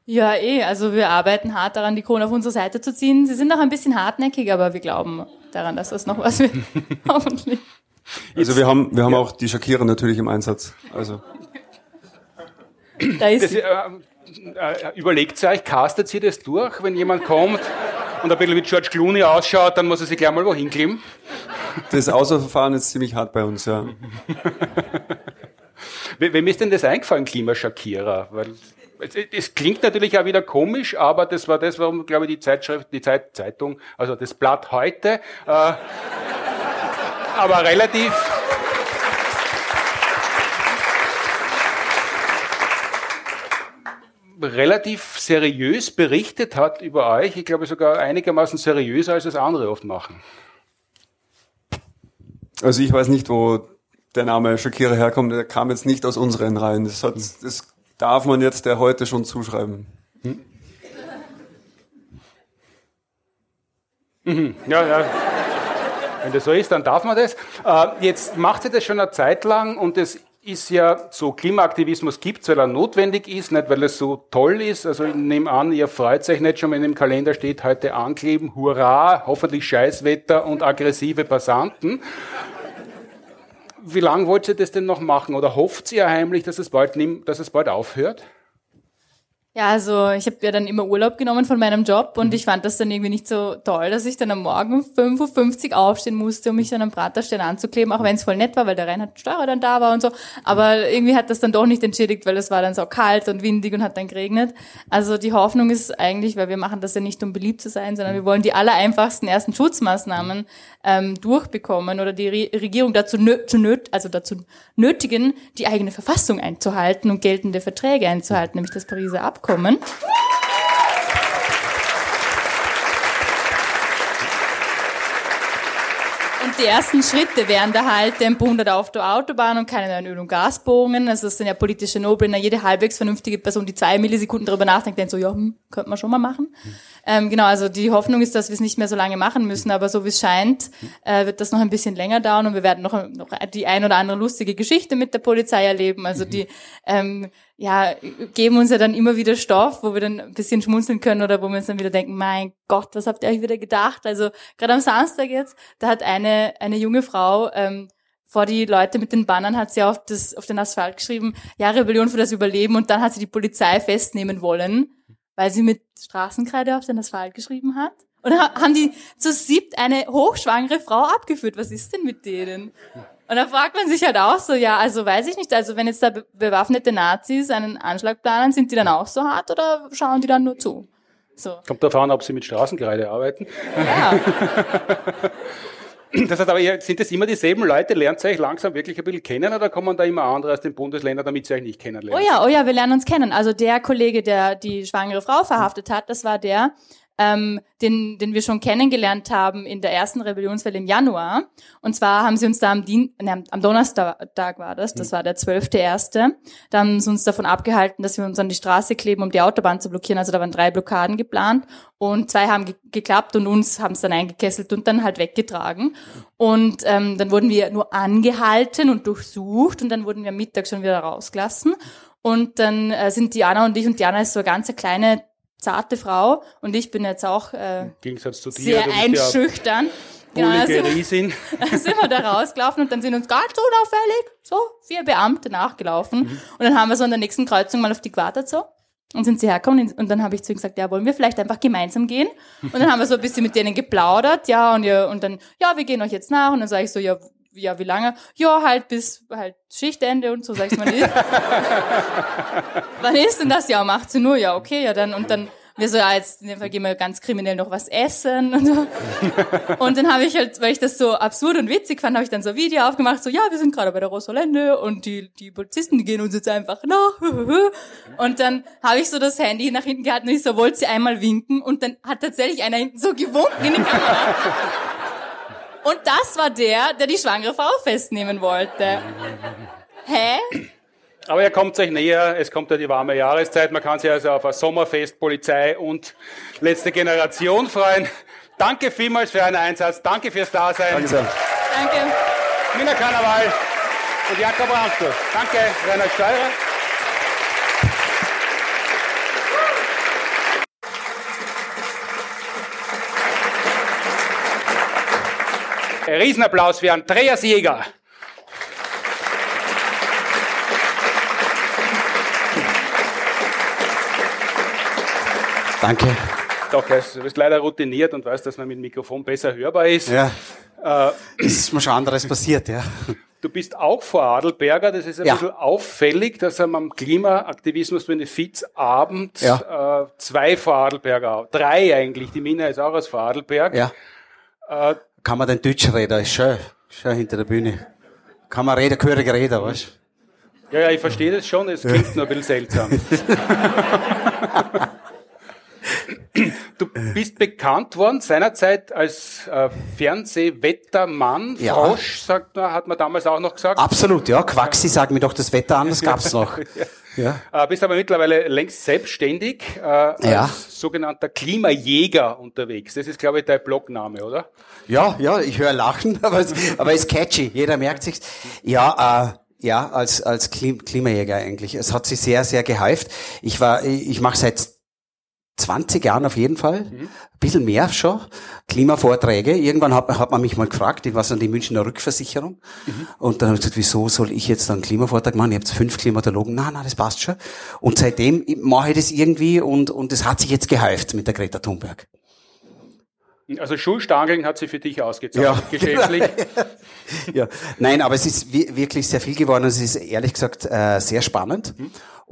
Ja, eh. Also, wir arbeiten hart daran, die Krone auf unsere Seite zu ziehen. Sie sind noch ein bisschen hartnäckig, aber wir glauben daran, dass das noch was wird. Hoffentlich. Also wir haben, wir haben auch die Shakira natürlich im Einsatz. Also Da ist Das, sie. äh, äh, überlegt euch, castet ihr das durch, wenn jemand kommt und ein bisschen wie George Clooney ausschaut, dann muss er sich gleich mal wohin klimmen? das Auswahlverfahren ist ziemlich hart bei uns, ja. We- Wem ist denn das eingefallen, Klimaschakierer? Weil es, klingt natürlich auch wieder komisch, aber das war das, warum, glaube ich, die Zeitschrift, die Zeit, Zeitung, also das Blatt heute, äh, aber relativ. relativ seriös berichtet hat über euch. Ich glaube sogar einigermaßen seriöser, als es andere oft machen. Also ich weiß nicht, wo der Name Shakira herkommt. Der kam jetzt nicht aus unseren Reihen. Das, hat, das darf man jetzt der heute schon zuschreiben. Ja, ja. Wenn das so ist, dann darf man das. Äh, jetzt macht ihr das schon eine Zeit lang und es ist ja so, Klimaaktivismus gibt weil er notwendig ist, nicht weil es so toll ist. Also ich nehme an, ihr freut euch nicht schon, wenn im Kalender steht, heute ankleben, hurra, hoffentlich Scheißwetter und aggressive Passanten. Wie lange wollt ihr das denn noch machen? Oder hofft ihr heimlich, dass es bald, dass es bald aufhört? Ja, also ich habe ja dann immer Urlaub genommen von meinem Job und ich fand das dann irgendwie nicht so toll, dass ich dann am Morgen um 5.50 Uhr aufstehen musste, um mich dann am Praterstern anzukleben, auch wenn es voll nett war, weil der Reinhard Steurer dann da war und so. Aber irgendwie hat das dann doch nicht entschädigt, weil es war dann so kalt und windig und hat dann geregnet. Also die Hoffnung ist eigentlich, weil wir machen das ja nicht, um beliebt zu sein, sondern wir wollen die allereinfachsten ersten Schutzmaßnahmen ähm, durchbekommen oder die Re Regierung dazu, nö zu nöt also dazu nötigen, die eigene Verfassung einzuhalten und geltende Verträge einzuhalten, nämlich das Pariser Abkommen. Und die ersten Schritte wären da halt Tempo 100 auf der Autobahn und keine neuen Öl- und Gasbohrungen. Also das sind ja politische No-Brainer. Jede halbwegs vernünftige Person, die zwei Millisekunden darüber nachdenkt, denkt so, ja, hm, könnte man schon mal machen. Ähm, genau, also die Hoffnung ist, dass wir es nicht mehr so lange machen müssen, aber so wie es scheint, äh, wird das noch ein bisschen länger dauern und wir werden noch, noch die ein oder andere lustige Geschichte mit der Polizei erleben. Also die ähm, ja, geben uns ja dann immer wieder Stoff, wo wir dann ein bisschen schmunzeln können oder wo wir uns dann wieder denken, mein Gott, was habt ihr euch wieder gedacht? Also gerade am Samstag jetzt, da hat eine, eine junge Frau ähm, vor die Leute mit den Bannern hat sie auf, das, auf den Asphalt geschrieben, ja, Rebellion für das Überleben und dann hat sie die Polizei festnehmen wollen, weil sie mit Straßenkreide auf den Asphalt geschrieben hat. Und haben die zu siebt eine hochschwangere Frau abgeführt. Was ist denn mit denen? Und da fragt man sich halt auch so, ja, also weiß ich nicht, also wenn jetzt da be- bewaffnete Nazis einen Anschlag planen, sind die dann auch so hart oder schauen die dann nur zu? So. Kommt darauf an, ob sie mit Straßenkreide arbeiten. Ja. Das heißt aber, sind das immer dieselben Leute? Lernt ihr euch langsam wirklich ein bisschen kennen oder kommen da immer andere aus den Bundesländern, damit sie euch nicht Oh kennenlernen? ja, oh ja, wir lernen uns kennen. Also der Kollege, der die schwangere Frau verhaftet hat, das war der, ähm, den, den wir schon kennengelernt haben in der ersten Rebellionswelle im Januar. Und zwar haben sie uns da am, Dien ne, am- Donnerstag war das, das war der 12.1., da haben sie uns davon abgehalten, dass wir uns an die Straße kleben, um die Autobahn zu blockieren. Also da waren drei Blockaden geplant und zwei haben ge geklappt und uns haben es dann eingekesselt und dann halt weggetragen. Und ähm, dann wurden wir nur angehalten und durchsucht und dann wurden wir am Mittag schon wieder rausgelassen. Und dann äh, sind Diana und ich, und Diana ist so eine ganz kleine, zarte Frau und ich bin jetzt auch äh, dir. sehr einschüchtern. Genau, also, Riesin. dann sind wir da rausgelaufen und dann sind uns ganz unauffällig so vier Beamte nachgelaufen. Mhm. Und dann haben wir so an der nächsten Kreuzung mal auf die gewartet so. Und sind sie hergekommen und dann habe ich zu ihnen gesagt, ja, wollen wir vielleicht einfach gemeinsam gehen? Und dann haben wir so ein bisschen mit denen geplaudert, ja, und, ja, und dann, ja, wir gehen euch jetzt nach. Und dann sage ich so, ja, ja, wie lange? Ja, halt bis halt Schichtende und so, sag ich mal. Wann ist denn das? Ja, um 18 Uhr, ja, okay, ja, dann, und dann, wir so, ja, jetzt in dem Fall gehen wir ganz kriminell noch was essen und so. Und dann habe ich halt, weil ich das so absurd und witzig fand, habe ich dann so ein Video aufgemacht, so, ja, wir sind gerade bei der Rosolende und die, die Polizisten, die gehen uns jetzt einfach nach. Und dann habe ich so das Handy nach hinten gehalten und ich so, wollte sie einmal winken und dann hat tatsächlich einer hinten so gewunken in die Kamera. Und das war der, der die schwangere Frau festnehmen wollte. Hä? Aber ihr kommt euch näher, es kommt ja die warme Jahreszeit, man kann sich also auf ein Sommerfest, Polizei und letzte Generation freuen. Danke vielmals für euren Einsatz, danke fürs Dasein. Danke. Danke. Mina Karneval und Jakob Ramsdorf. Danke, Rainer Steurer. Riesenapplaus für Andreas Jäger. Danke. Doch, du bist leider routiniert und weißt, dass man mit dem Mikrofon besser hörbar ist. Ja, Äh, ist mir schon anderes passiert, ja. Du bist auch Vorarlberger, das ist ein Ja. bisschen auffällig, dass am am Klimaaktivismus-Benefizabend Ja. äh, zwei Vorarlberger, drei eigentlich, die Mina ist auch aus Vorarlberg. Ja. Äh, Kann man den Deutsch reden, ist schön, schön hinter der Bühne. Kann man reden, gehörig reden, weißt ja, ja, ich verstehe das schon, es klingt nur ein bisschen seltsam. Du bist bekannt worden seinerzeit als äh, Fernsehwettermann. Ja. Frosch, sagt man, hat man damals auch noch gesagt. Absolut, ja. Quaxi, sag mir doch das Wetter an, das gab's noch. Ja. Äh, bist aber mittlerweile längst selbstständig äh, als Ja. sogenannter Klimajäger unterwegs. Das ist, glaube ich, dein Blogname, oder? Ja, ja, ich höre Lachen, aber es, aber ist catchy, jeder merkt sich's. Ja, äh, ja, als, als Klim Klimajäger eigentlich. Es hat sich sehr, sehr geheift. Ich war, ich, ich mache seit 20 Jahren auf jeden Fall, ein bisschen mehr schon, Klimavorträge. Irgendwann hat, hat man mich mal gefragt, ich war so an die Münchner Rückversicherung. Und dann habe ich gesagt, wieso soll ich jetzt einen Klimavortrag machen? Ich habe fünf Klimatologen. Nein, nein, das passt schon. Und seitdem mache ich das irgendwie und, und es hat sich jetzt geheift mit der Greta Thunberg. Also Schulstangeln hat sie für dich ausgezahlt, Ja. geschäftlich. ja, nein, aber es ist wi- wirklich sehr viel geworden. Es ist ehrlich gesagt äh, sehr spannend.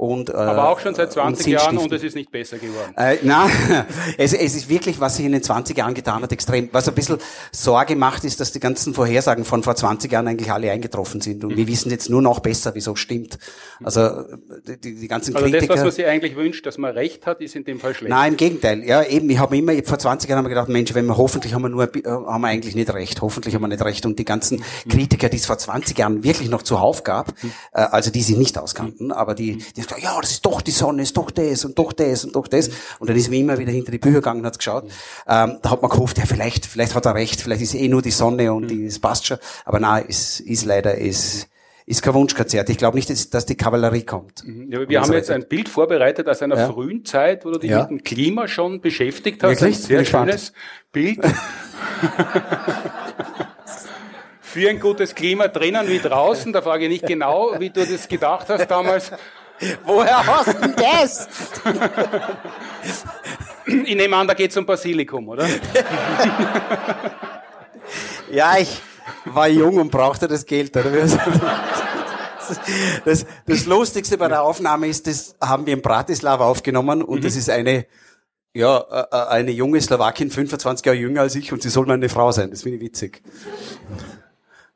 Und, äh, Aber auch schon seit und 20 Jahren und es ist nicht besser geworden. Äh, na, es, es ist wirklich, was sich in den 20 Jahren getan hat, extrem. Was ein bisschen Sorge macht, ist, dass die ganzen Vorhersagen von vor 20 Jahren eigentlich alle eingetroffen sind. Und wir wissen jetzt nur noch besser, wieso stimmt. Also die, die ganzen Also das, Kritiker. was man sich eigentlich wünscht, dass man recht hat, ist in dem Fall schlecht. Nein, im Gegenteil. Ja, eben, ich habe immer, vor 20 Jahren haben wir gedacht, Mensch, wenn wir hoffentlich haben wir nur, äh, haben wir eigentlich nicht recht. Hoffentlich haben wir nicht recht. Und die ganzen Kritiker, die es vor 20 Jahren wirklich noch zuhauf gab, äh, also die sich nicht auskannten, aber die, die gesagt, ja, das ist doch die Sonne, ist doch das und doch das und doch das. Und dann ist man immer wieder hinter die Bücher gegangen und hat geschaut. Ähm, da hat man gehofft, ja, vielleicht, vielleicht hat er recht, vielleicht ist eh nur die Sonne und die, es passt schon. Aber nein, es ist leider, es ist kein Wunschkonzert. Ich glaube nicht, dass, dass die Kavallerie kommt. Ja, wir haben jetzt ein Bild vorbereitet aus einer Ja. frühen Zeit, wo du dich Ja. mit dem Klima schon beschäftigt hast. Wirklich? Ein sehr schönes Bild. Für ein gutes Klima drinnen wie draußen. Da frage ich nicht genau, wie du das gedacht hast damals. Woher hast du das? Ich nehme an, da geht es um Basilikum, oder? Ja, ich war jung und brauchte das Geld. Oder? Das, das Lustigste bei der Aufnahme ist, das haben wir in Bratislava aufgenommen und das ist eine, ja, eine junge Slowakin, 25 Jahre jünger als ich und sie soll meine Frau sein. Das finde ich witzig.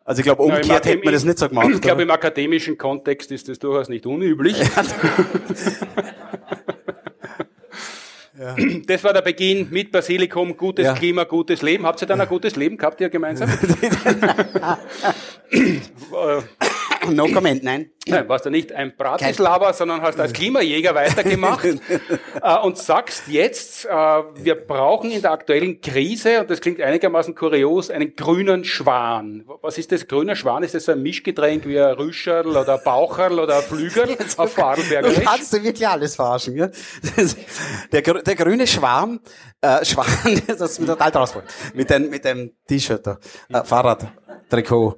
Also ich glaube, Ja, umgekehrt hätte man das nicht so gemacht. Ich glaube, im akademischen Kontext ist das durchaus nicht unüblich. Das war der Beginn mit Basilikum, gutes Ja. Klima, gutes Leben. Habt ihr dann ein gutes Leben gehabt, ihr gemeinsam? No comment, nein. Nein, warst du nicht ein Bratislava, sondern hast als Klimajäger weitergemacht äh, und sagst jetzt, äh, wir brauchen in der aktuellen Krise, und das klingt einigermaßen kurios, einen grünen Schwan. Was ist das? Grüner Schwan? Ist das so ein Mischgetränk wie ein Rüscherl oder ein Baucherl oder ein Flügel auf Du Vorarlbergerisch? kannst du wirklich alles verarschen, ja? Der, der grüne Schwarm, äh, Schwan, das ist mir total draus mit dem, mit dem T-Shirt da, äh, Fahrradtrikot.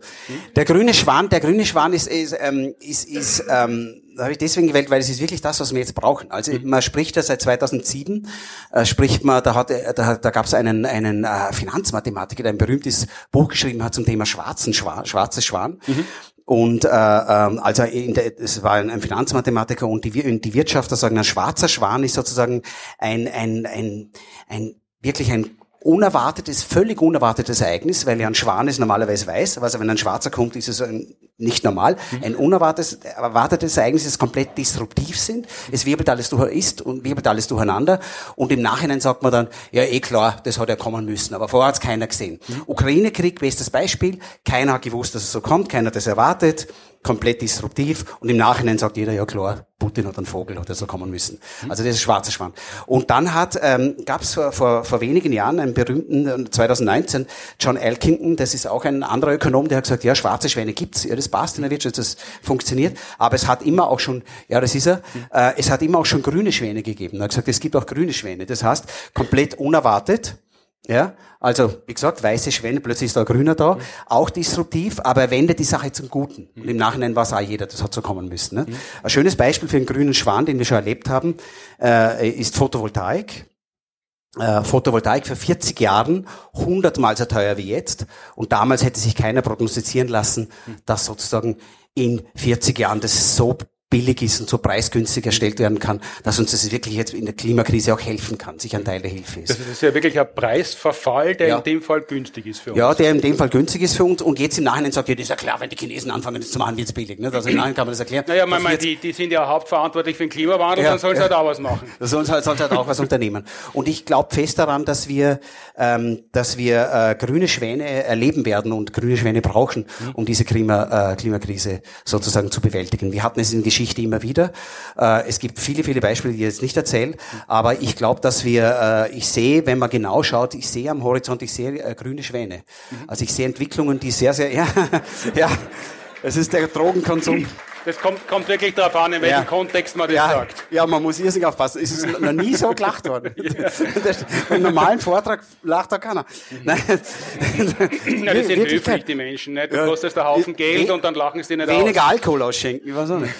Der grüne Schwan, der grüne Schwan ist, ist, ähm, ist, ist ähm, habe ich deswegen gewählt, weil es ist wirklich das, was wir jetzt brauchen. Also man spricht ja seit 2007, äh, spricht man, da, hat, da, da gab es einen, einen äh, Finanzmathematiker, der ein berühmtes Buch geschrieben hat zum Thema schwarzen Schwan, schwarzes Schwan. Und äh, ähm, also in der, es war ein, Finanzmathematiker und die, Wir- die Wirtschaftler sagen, ein schwarzer Schwan ist sozusagen ein, ein, ein, ein wirklich ein unerwartetes, völlig unerwartetes Ereignis, weil ja ein Schwan ist normalerweise weiß, also wenn ein Schwarzer kommt, ist es ein, nicht normal. Ein unerwartetes erwartetes Ereignis, das komplett disruptiv sind. Es wirbelt alles durch, ist und wirbelt alles durcheinander. Und im Nachhinein sagt man dann, ja eh klar, das hat ja kommen müssen. Aber vorher hat es keiner gesehen. Ukraine-Krieg, bestes Beispiel. Keiner hat gewusst, dass es so kommt. Keiner hat das erwartet. Komplett disruptiv. Und im Nachhinein sagt jeder, ja klar, Putin hat einen Vogel, hat er so kommen müssen. Also das ist schwarzer Schwan. Und dann hat, ähm, gab es vor, vor, vor wenigen Jahren einen berühmten, äh, 2019, John Elkington, das ist auch ein anderer Ökonom, der hat gesagt, ja, schwarze Schwäne gibt's, ja, das passt in der Wirtschaft, das funktioniert, aber es hat immer auch schon, ja, das ist er, äh, es hat immer auch schon grüne Schwäne gegeben. Er hat gesagt, es gibt auch grüne Schwäne. Das heißt, komplett unerwartet, ja, also wie gesagt, weiße Schwäne, plötzlich ist da ein grüner da, auch disruptiv, aber er wendet die Sache zum Guten. Und im Nachhinein weiß auch jeder, das hat so kommen müssen. Ne? Ein schönes Beispiel für einen grünen Schwan, den wir schon erlebt haben, äh, ist Photovoltaik. Äh, Photovoltaik vor 40 Jahren hundertmal so teuer wie jetzt. Und damals hätte sich keiner prognostizieren lassen, dass sozusagen in 40 Jahren das so billig ist und so preisgünstig erstellt werden kann, dass uns das wirklich jetzt in der Klimakrise auch helfen kann, sich ein Teil der Hilfe ist. Das ist ja wirklich ein Preisverfall, der Ja. in dem Fall günstig ist für uns. Ja, der in dem Fall günstig ist für uns und jetzt im Nachhinein sagt, ja, das ist ja klar, wenn die Chinesen anfangen, das zu machen, wird's billig. Ne? Also im Nachhinein kann man das erklären. Naja, man, man, 40 die, die sind ja hauptverantwortlich für den Klimawandel, Ja, dann sollen sie ja. halt auch was machen. Das sollte halt, sollte halt auch was unternehmen. Und ich glaube fest daran, dass wir, ähm, dass wir äh, grüne Schwäne erleben werden und grüne Schwäne brauchen, um diese Klima, äh, Klimakrise sozusagen zu bewältigen. Wir hatten es in Geschichte immer wieder. Äh, es gibt viele, viele Beispiele, die ich jetzt nicht erzähle, aber ich glaube, dass wir, äh, ich sehe, wenn man genau schaut, ich sehe am Horizont, ich sehe äh, grüne Schwäne. Also ich sehe Entwicklungen, die sehr, sehr, ja, ja, es ist der Drogenkonsum. Das kommt, kommt wirklich darauf an, in welchem Ja. Kontext man das Ja, sagt. ja, man muss irrsinnig aufpassen. Es ist noch nie so gelacht worden. Das- Im normalen Vortrag lacht da keiner. Nein. Ja, die sind höflich, die Menschen. Nicht? Du Ja. kostest einen Haufen Geld We- und dann lachen sie nicht Weniger aus. Alkohol ausschenken, ich weiß auch nicht.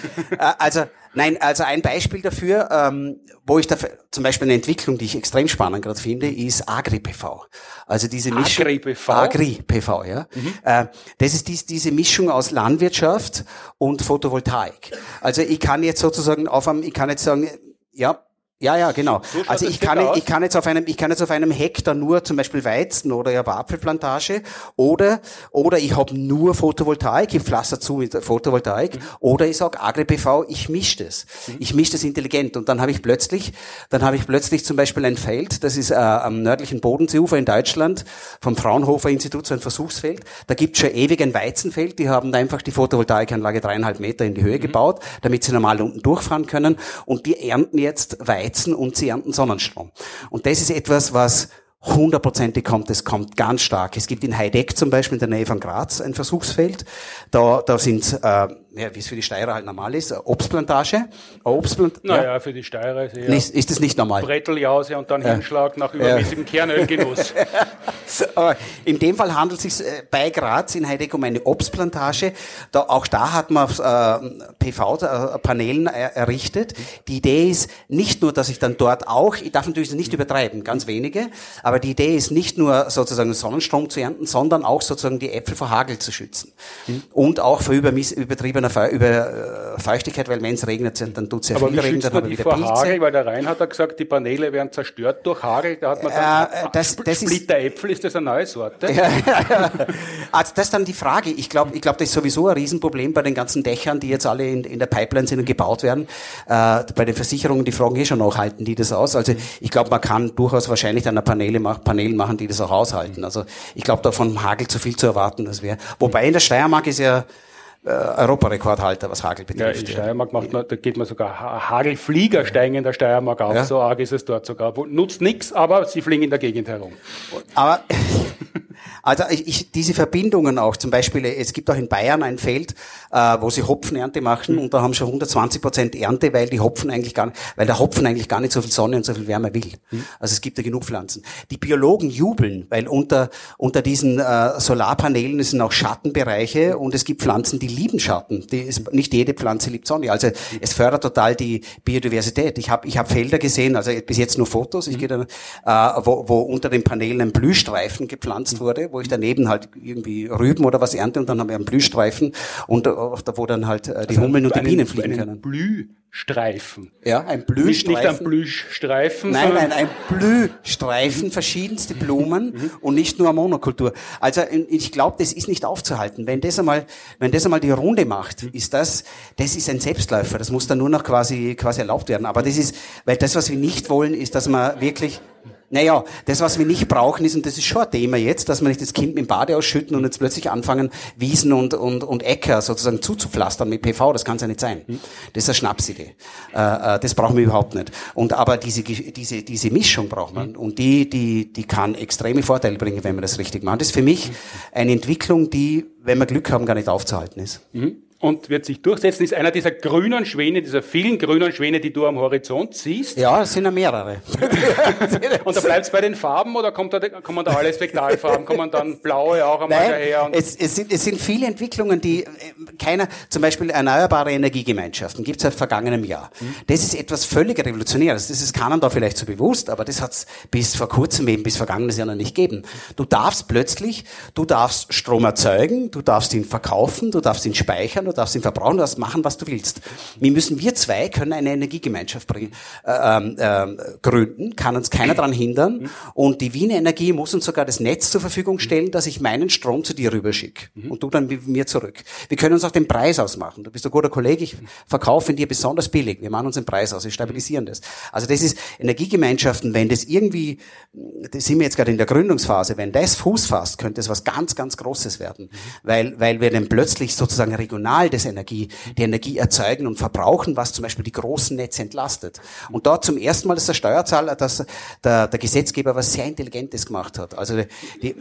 Also, nein, also ein Beispiel dafür, ähm, wo ich da, zum Beispiel eine Entwicklung, die ich extrem spannend gerade finde, ist Agri-PV. Also diese Mischung. Agri-PV? Agri-PV, ja. Äh, das ist dies, diese Mischung aus Landwirtschaft und Photovoltaik. Also ich kann jetzt sozusagen auf einem, ich kann jetzt sagen, ja, ja, ja, genau. So Also ich kann, aus? ich kann jetzt auf einem, ich kann jetzt auf einem Hektar nur zum Beispiel Weizen oder ja Apfelplantage oder oder ich habe nur Photovoltaik, ich pflaster zu mit Photovoltaik Mhm. oder ich sag Agri-PV, ich mische das, ich mische das intelligent und dann habe ich plötzlich, dann habe ich plötzlich zum Beispiel ein Feld, das ist äh, am nördlichen Bodenseeufer in Deutschland vom Fraunhofer Institut so ein Versuchsfeld. Da gibt schon ewig ein Weizenfeld, die haben da einfach die Photovoltaikanlage dreieinhalb Meter in die Höhe gebaut, damit sie normal unten durchfahren können und die ernten jetzt Weizen und sie ernten Sonnenstrom. Und das ist etwas, was hundertprozentig kommt, es kommt ganz stark. Es gibt in Heideck zum Beispiel in der Nähe von Graz ein Versuchsfeld. Da, da sind, äh, ja, wie es für die Steirer halt normal ist, eine Obstplantage. Eine Obstplant ja. Naja, für die Steirer ist eher Ist, ist das nicht normal? Bretteljause und dann Hinschlag nach übermäßigem Kernölgenuss. Aber in dem Fall handelt es sich äh, bei Graz in Heideck um eine Obstplantage. Da, auch da hat man äh, PV-Panelen er, errichtet. Die Idee ist nicht nur, dass ich dann dort auch, ich darf natürlich nicht übertreiben, ganz wenige, aber die Idee ist nicht nur sozusagen Sonnenstrom zu ernten, sondern auch sozusagen die Äpfel vor Hagel zu schützen. Und auch vor übermiss- über, äh, Feuchtigkeit, weil wenn es regnet, dann tut es sehr Aber viel Regen, dann haben wir wieder vor Hagel? Pilze. Weil der Reinhard hat gesagt, die Paneele werden zerstört durch Hagel. Da hat man dann Äh, das- das ist- Splitteräpfel, ist das eine neue Sorte? Ja, ja, ja. Also das ist dann die Frage. Ich glaube, ich glaube, das ist sowieso ein Riesenproblem bei den ganzen Dächern, die jetzt alle in, in der Pipeline sind und gebaut werden. Äh, bei den Versicherungen, die fragen eh schon noch, halten die das aus? Also ich glaube, man kann durchaus wahrscheinlich dann eine Paneele mach, Panel machen, die das auch aushalten. Also ich glaube, da von Hagel zu viel zu erwarten, das wäre. Wobei in der Steiermark ist ja äh, Europarekordhalter, was Hagel Ja, betrifft. in Steiermark macht man, da geht man sogar Ha- Hagelflieger steigen in der Steiermark auf. Ja. So arg ist es dort sogar. Nutzt nichts, aber sie fliegen in der Gegend herum. Aber Also ich, ich, diese Verbindungen auch, zum Beispiel, es gibt auch in Bayern ein Feld, äh, wo sie Hopfenernte machen und da haben schon 120 Prozent Ernte, weil die Hopfen eigentlich gar nicht, weil der Hopfen eigentlich gar nicht so viel Sonne und so viel Wärme will. Also es gibt ja genug Pflanzen. Die Biologen jubeln, weil unter, unter diesen äh, Solarpanelen sind auch Schattenbereiche und es gibt Pflanzen, die lieben Schatten. Die ist, nicht jede Pflanze liebt Sonne. Also es fördert total die Biodiversität. Ich habe ich hab Felder gesehen, also bis jetzt nur Fotos, ich gehe dann, äh, wo, wo unter den Panelen ein Blühstreifen gepflanzt wurde, wo ich daneben halt irgendwie Rüben oder was ernte und dann haben wir einen Blühstreifen und äh, wo dann halt äh, die Also Hummeln und die Bienen fliegen können. Blühstreifen. Ja, ein Nicht, Blühstreifen. nicht ein Blühstreifen, Nein, nein, ein Blühstreifen, verschiedenste Blumen und nicht nur Monokultur. Also ich glaube, das ist nicht aufzuhalten. Wenn das einmal, wenn das einmal die Runde macht, ist das, das ist ein Selbstläufer. Das muss dann nur noch quasi, quasi erlaubt werden. Aber das ist, weil das, was wir nicht wollen, ist, dass man wirklich naja, das, was wir nicht brauchen, ist, und das ist schon ein Thema jetzt, dass wir nicht das Kind mit dem Bade ausschütten und jetzt plötzlich anfangen, Wiesen und, und, und Äcker sozusagen zuzupflastern mit PV, das kann es ja nicht sein. Das ist eine Schnapsidee. Äh, äh, das brauchen wir überhaupt nicht. Und aber diese, diese, diese Mischung braucht man. Und die, die, die kann extreme Vorteile bringen, wenn wir das richtig machen. Das ist für mich eine Entwicklung, die, wenn wir Glück haben, gar nicht aufzuhalten ist. Und wird sich durchsetzen, ist einer dieser grünen Schwäne, dieser vielen grünen Schwäne, die du am Horizont siehst. Ja, es sind ja mehrere. Und da bleibt es bei den Farben oder kommt da, kommen da alle Spektralfarben? Kommen dann blaue auch einmal Nein, daher? Es, es, sind, es sind viele Entwicklungen, die äh, keiner, zum Beispiel erneuerbare Energiegemeinschaften, gibt es seit vergangenem Jahr. Das ist etwas völlig Revolutionäres. Das ist Kanada vielleicht so bewusst, aber das hat es bis vor kurzem eben, bis vergangenes Jahr noch nicht gegeben. Du darfst plötzlich, du darfst Strom erzeugen, du darfst ihn verkaufen, du darfst ihn speichern, du darfst ihn verbrauchen, du darfst machen, was du willst. Wir müssen, wir zwei können eine Energiegemeinschaft bringen, äh, ähm, gründen, kann uns keiner daran hindern. Und die Wiener Energie muss uns sogar das Netz zur Verfügung stellen, dass ich meinen Strom zu dir rüberschicke und du dann mit mir zurück. Wir können uns auch den Preis ausmachen. Du bist ein guter Kollege, ich verkaufe ihn dir besonders billig. Wir machen uns den Preis aus, wir stabilisieren das. Also das ist Energiegemeinschaften, wenn das irgendwie, das sind wir jetzt gerade in der Gründungsphase, wenn das Fuß fasst, könnte es was ganz, ganz Großes werden. Weil, weil wir dann plötzlich sozusagen regional das Energie, die Energie erzeugen und verbrauchen, was zum Beispiel die großen Netze entlastet. Und dort zum ersten Mal, dass der Steuerzahler, dass der, der Gesetzgeber was sehr Intelligentes gemacht hat. Also die,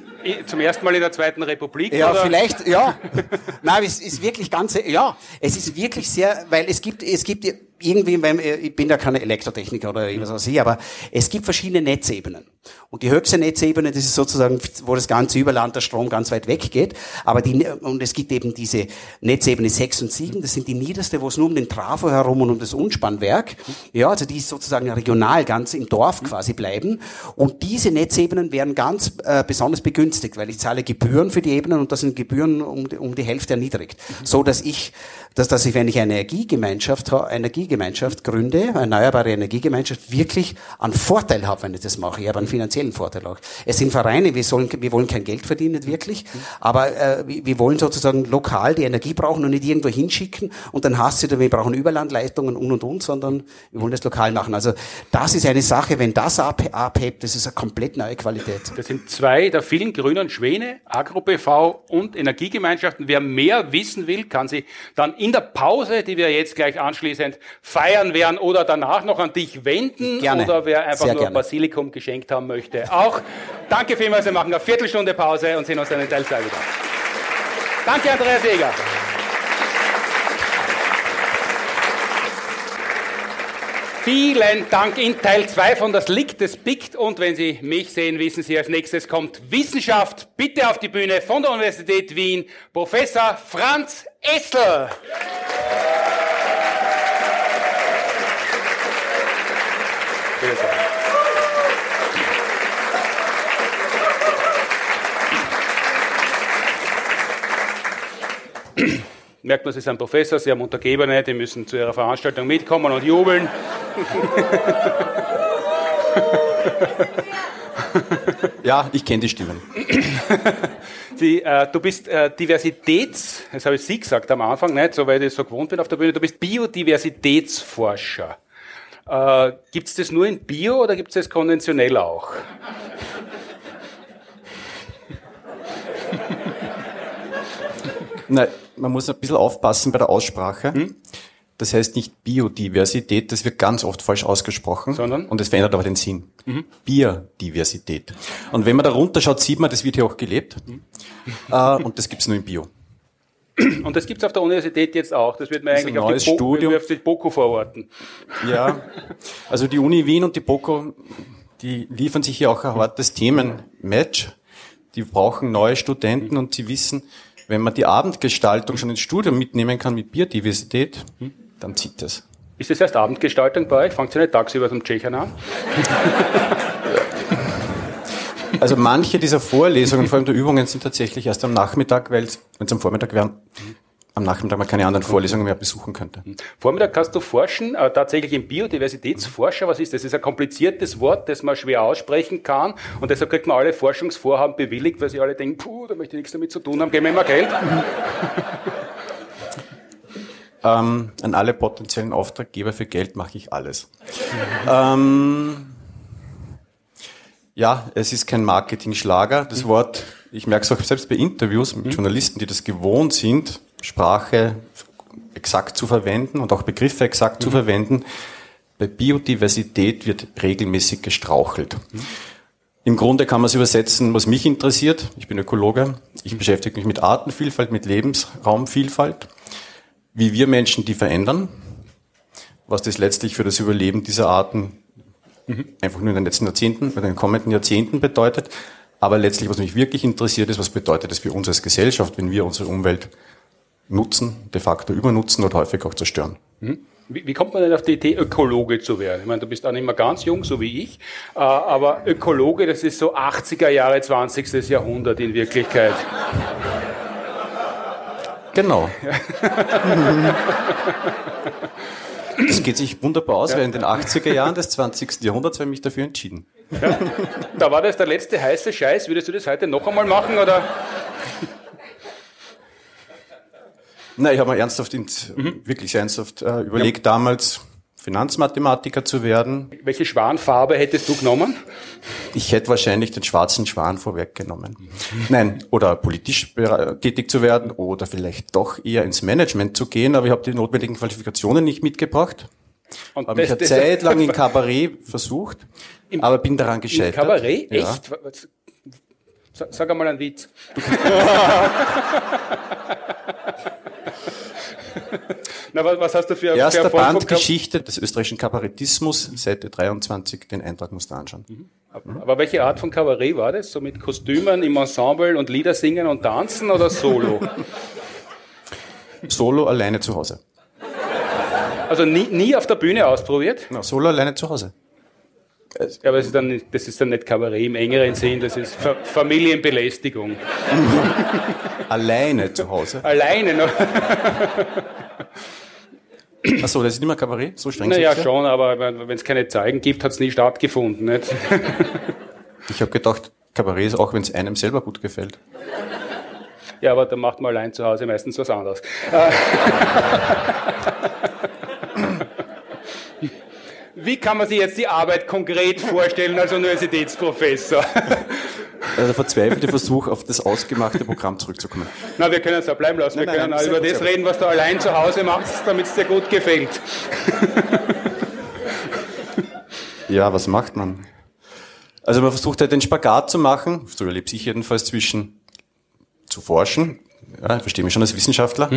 zum ersten Mal in der Zweiten Republik? ja, oder? vielleicht, ja. Nein, es ist wirklich ganz, ja, es ist wirklich sehr, weil es gibt, es gibt irgendwie, ich bin ja keine Elektrotechniker oder was weiß ich, aber es gibt verschiedene Netzebenen. Und die höchste Netzebene, das ist sozusagen, wo das ganze Überland der Strom ganz weit weg geht. Aber die, und es gibt eben diese Netzebene 6 und 7, das sind die niederste, wo es nur um den Trafo herum und um das Unspannwerk, ja, also die sozusagen regional ganz im Dorf quasi bleiben. Und diese Netzebenen werden ganz äh, besonders begünstigt, weil ich zahle Gebühren für die Ebenen und das sind Gebühren um, die- um die Hälfte erniedrigt. So dass ich, dass, dass ich, wenn ich eine Energiegemeinschaft, ha- Energiegemeinschaft gründe, eine erneuerbare Energiegemeinschaft, wirklich einen Vorteil habe, wenn ich das mache. Ich habe finanziellen Vorteil auch. Es sind Vereine, wir, sollen, wir wollen kein Geld verdienen, nicht wirklich, aber äh, wir wollen sozusagen lokal die Energie brauchen und nicht irgendwo hinschicken und dann hast du, wir brauchen Überlandleitungen und und und, sondern wir wollen das lokal machen. Also das ist eine Sache, wenn das ab- abhebt, das ist eine komplett neue Qualität. Das sind zwei der vielen grünen Schwäne, AgroBV und Energiegemeinschaften. Wer mehr wissen will, kann sie dann in der Pause, die wir jetzt gleich anschließend feiern werden oder danach noch an dich wenden Gerne. oder wer einfach Sehr nur gerne. Basilikum geschenkt haben möchte. Auch danke vielmals, wir machen eine Viertelstunde Pause und sehen uns dann in Teil 2 wieder. Danke, Andreas Jäger. Vielen Dank in Teil 2 von Das liegt, das biegt. Und wenn Sie mich sehen, wissen Sie, als nächstes kommt Wissenschaft. Bitte auf die Bühne von der Universität Wien, Professor Franz Essel. Bitte Merkt man, Sie sind Professor, Sie haben Untergebene, die müssen zu Ihrer Veranstaltung mitkommen und jubeln. Ja, ich kenne die Stimmen. Sie, äh, du bist äh, Diversitäts, das habe ich Sie gesagt am Anfang, nicht, so weil ich das so gewohnt bin auf der Bühne, du bist Biodiversitätsforscher. Äh, gibt es das nur in Bio oder gibt es das konventionell auch? Nein, man muss ein bisschen aufpassen bei der Aussprache. Das heißt nicht Biodiversität, das wird ganz oft falsch ausgesprochen. Sondern? Und es verändert aber den Sinn. Biodiversität. Und wenn man da runterschaut, sieht man, das wird hier auch gelebt. Äh, und das gibt's nur in Bio. Und das gibt's auf der Universität jetzt auch. Das wird man Das eigentlich ein auf neues die, Studium. auf die BOKU verorten. Ja, also die Uni Wien und die BOKO, die liefern sich hier auch ein hartes Themenmatch. Die brauchen neue Studenten und sie wissen, wenn man die Abendgestaltung schon ins Studium mitnehmen kann mit Biodiversität, dann zieht das. Ist das erst Abendgestaltung bei euch? Fangt ihr nicht tagsüber zum Tschechern an? Also manche dieser Vorlesungen, vor allem der Übungen, sind tatsächlich erst am Nachmittag, weil wenn es am Vormittag wäre, am Nachmittag man keine anderen Vorlesungen mehr besuchen könnte. Vormittag kannst du forschen, äh, tatsächlich im Biodiversitätsforscher. Was ist das? Das ist ein kompliziertes Wort, das man schwer aussprechen kann. Und deshalb kriegt man alle Forschungsvorhaben bewilligt, weil sie alle denken, puh, da möchte ich nichts damit zu tun haben, geben wir mal Geld. Ähm, an alle potenziellen Auftraggeber für Geld mache ich alles. ähm, ja, es ist kein Marketing-Schlager. Das Wort, ich merke es auch selbst bei Interviews mit Journalisten, die das gewohnt sind, Sprache exakt zu verwenden und auch Begriffe exakt zu verwenden. Bei Biodiversität wird regelmäßig gestrauchelt. Im Grunde kann man es übersetzen, was mich interessiert. Ich bin Ökologe. Ich beschäftige mich mit Artenvielfalt, mit Lebensraumvielfalt wie wir Menschen die verändern, was das letztlich für das Überleben dieser Arten einfach nur in den letzten Jahrzehnten, in den kommenden Jahrzehnten bedeutet. Aber letztlich, was mich wirklich interessiert, ist, was bedeutet das für uns als Gesellschaft, wenn wir unsere Umwelt nutzen, de facto übernutzen oder häufig auch zerstören. Wie, wie kommt man denn auf die Idee, Ökologe zu werden? Ich meine, du bist auch nicht mehr ganz jung, so wie ich, äh, aber Ökologe, das ist so 80er Jahre, 20. Jahrhundert in Wirklichkeit. Genau. Das geht sich wunderbar aus, weil in den 80er Jahren des 20. Jahrhunderts habe ich mich dafür entschieden. Da war das der letzte heiße Scheiß. Würdest du das heute noch einmal machen? Oder? Nein, ich habe mir ernsthaft, ins- wirklich ernsthaft äh, überlegt, damals Finanzmathematiker zu werden. Welche Schwanfarbe hättest du genommen? Ich hätte wahrscheinlich den schwarzen Schwan vorweggenommen. Nein, oder politisch tätig zu werden oder vielleicht doch eher ins Management zu gehen, aber ich habe die notwendigen Qualifikationen nicht mitgebracht. Und Habe mich eine Zeit lang in Kabarett versucht, aber bin daran Im gescheitert. Kabarett? Ja. Echt? Sag einmal einen Witz. Na, was, was hast du für, Erster Band Geschichte des österreichischen Kabarettismus, Seite 23, den Eintrag musst du anschauen. Aber welche Art von Kabarett war das? So mit Kostümen im Ensemble und Lieder singen und tanzen oder solo? Solo alleine zu Hause. Also nie, nie auf der Bühne ausprobiert? Na, Solo alleine zu Hause. Ja, aber das ist, dann, nicht- das ist dann nicht Kabarett im engeren Sinn, das ist Fa Familienbelästigung. Alleine zu Hause. Alleine noch. Achso, das ist nicht mehr Kabarett? So streng Naja, schon, aber wenn es keine Zeigen gibt, hat es nie stattgefunden. Nicht? Ich habe gedacht, Kabarett ist auch, wenn es einem selber gut gefällt. Ja, aber da macht man allein zu Hause meistens was anderes. Äh, Wie kann man sich jetzt die Arbeit konkret vorstellen als Universitätsprofessor? Also der verzweifelte Versuch, auf das ausgemachte Programm zurückzukommen. Na, wir können es ja bleiben lassen. Wir Nein, nein, können auch sehr über das reden, was du allein zu Hause machst, damit es dir gut gefällt. Ja, was macht man? Also man versucht halt den Spagat zu machen, so erlebe ich jedenfalls, zwischen zu forschen, ja, ich verstehe mich schon als Wissenschaftler,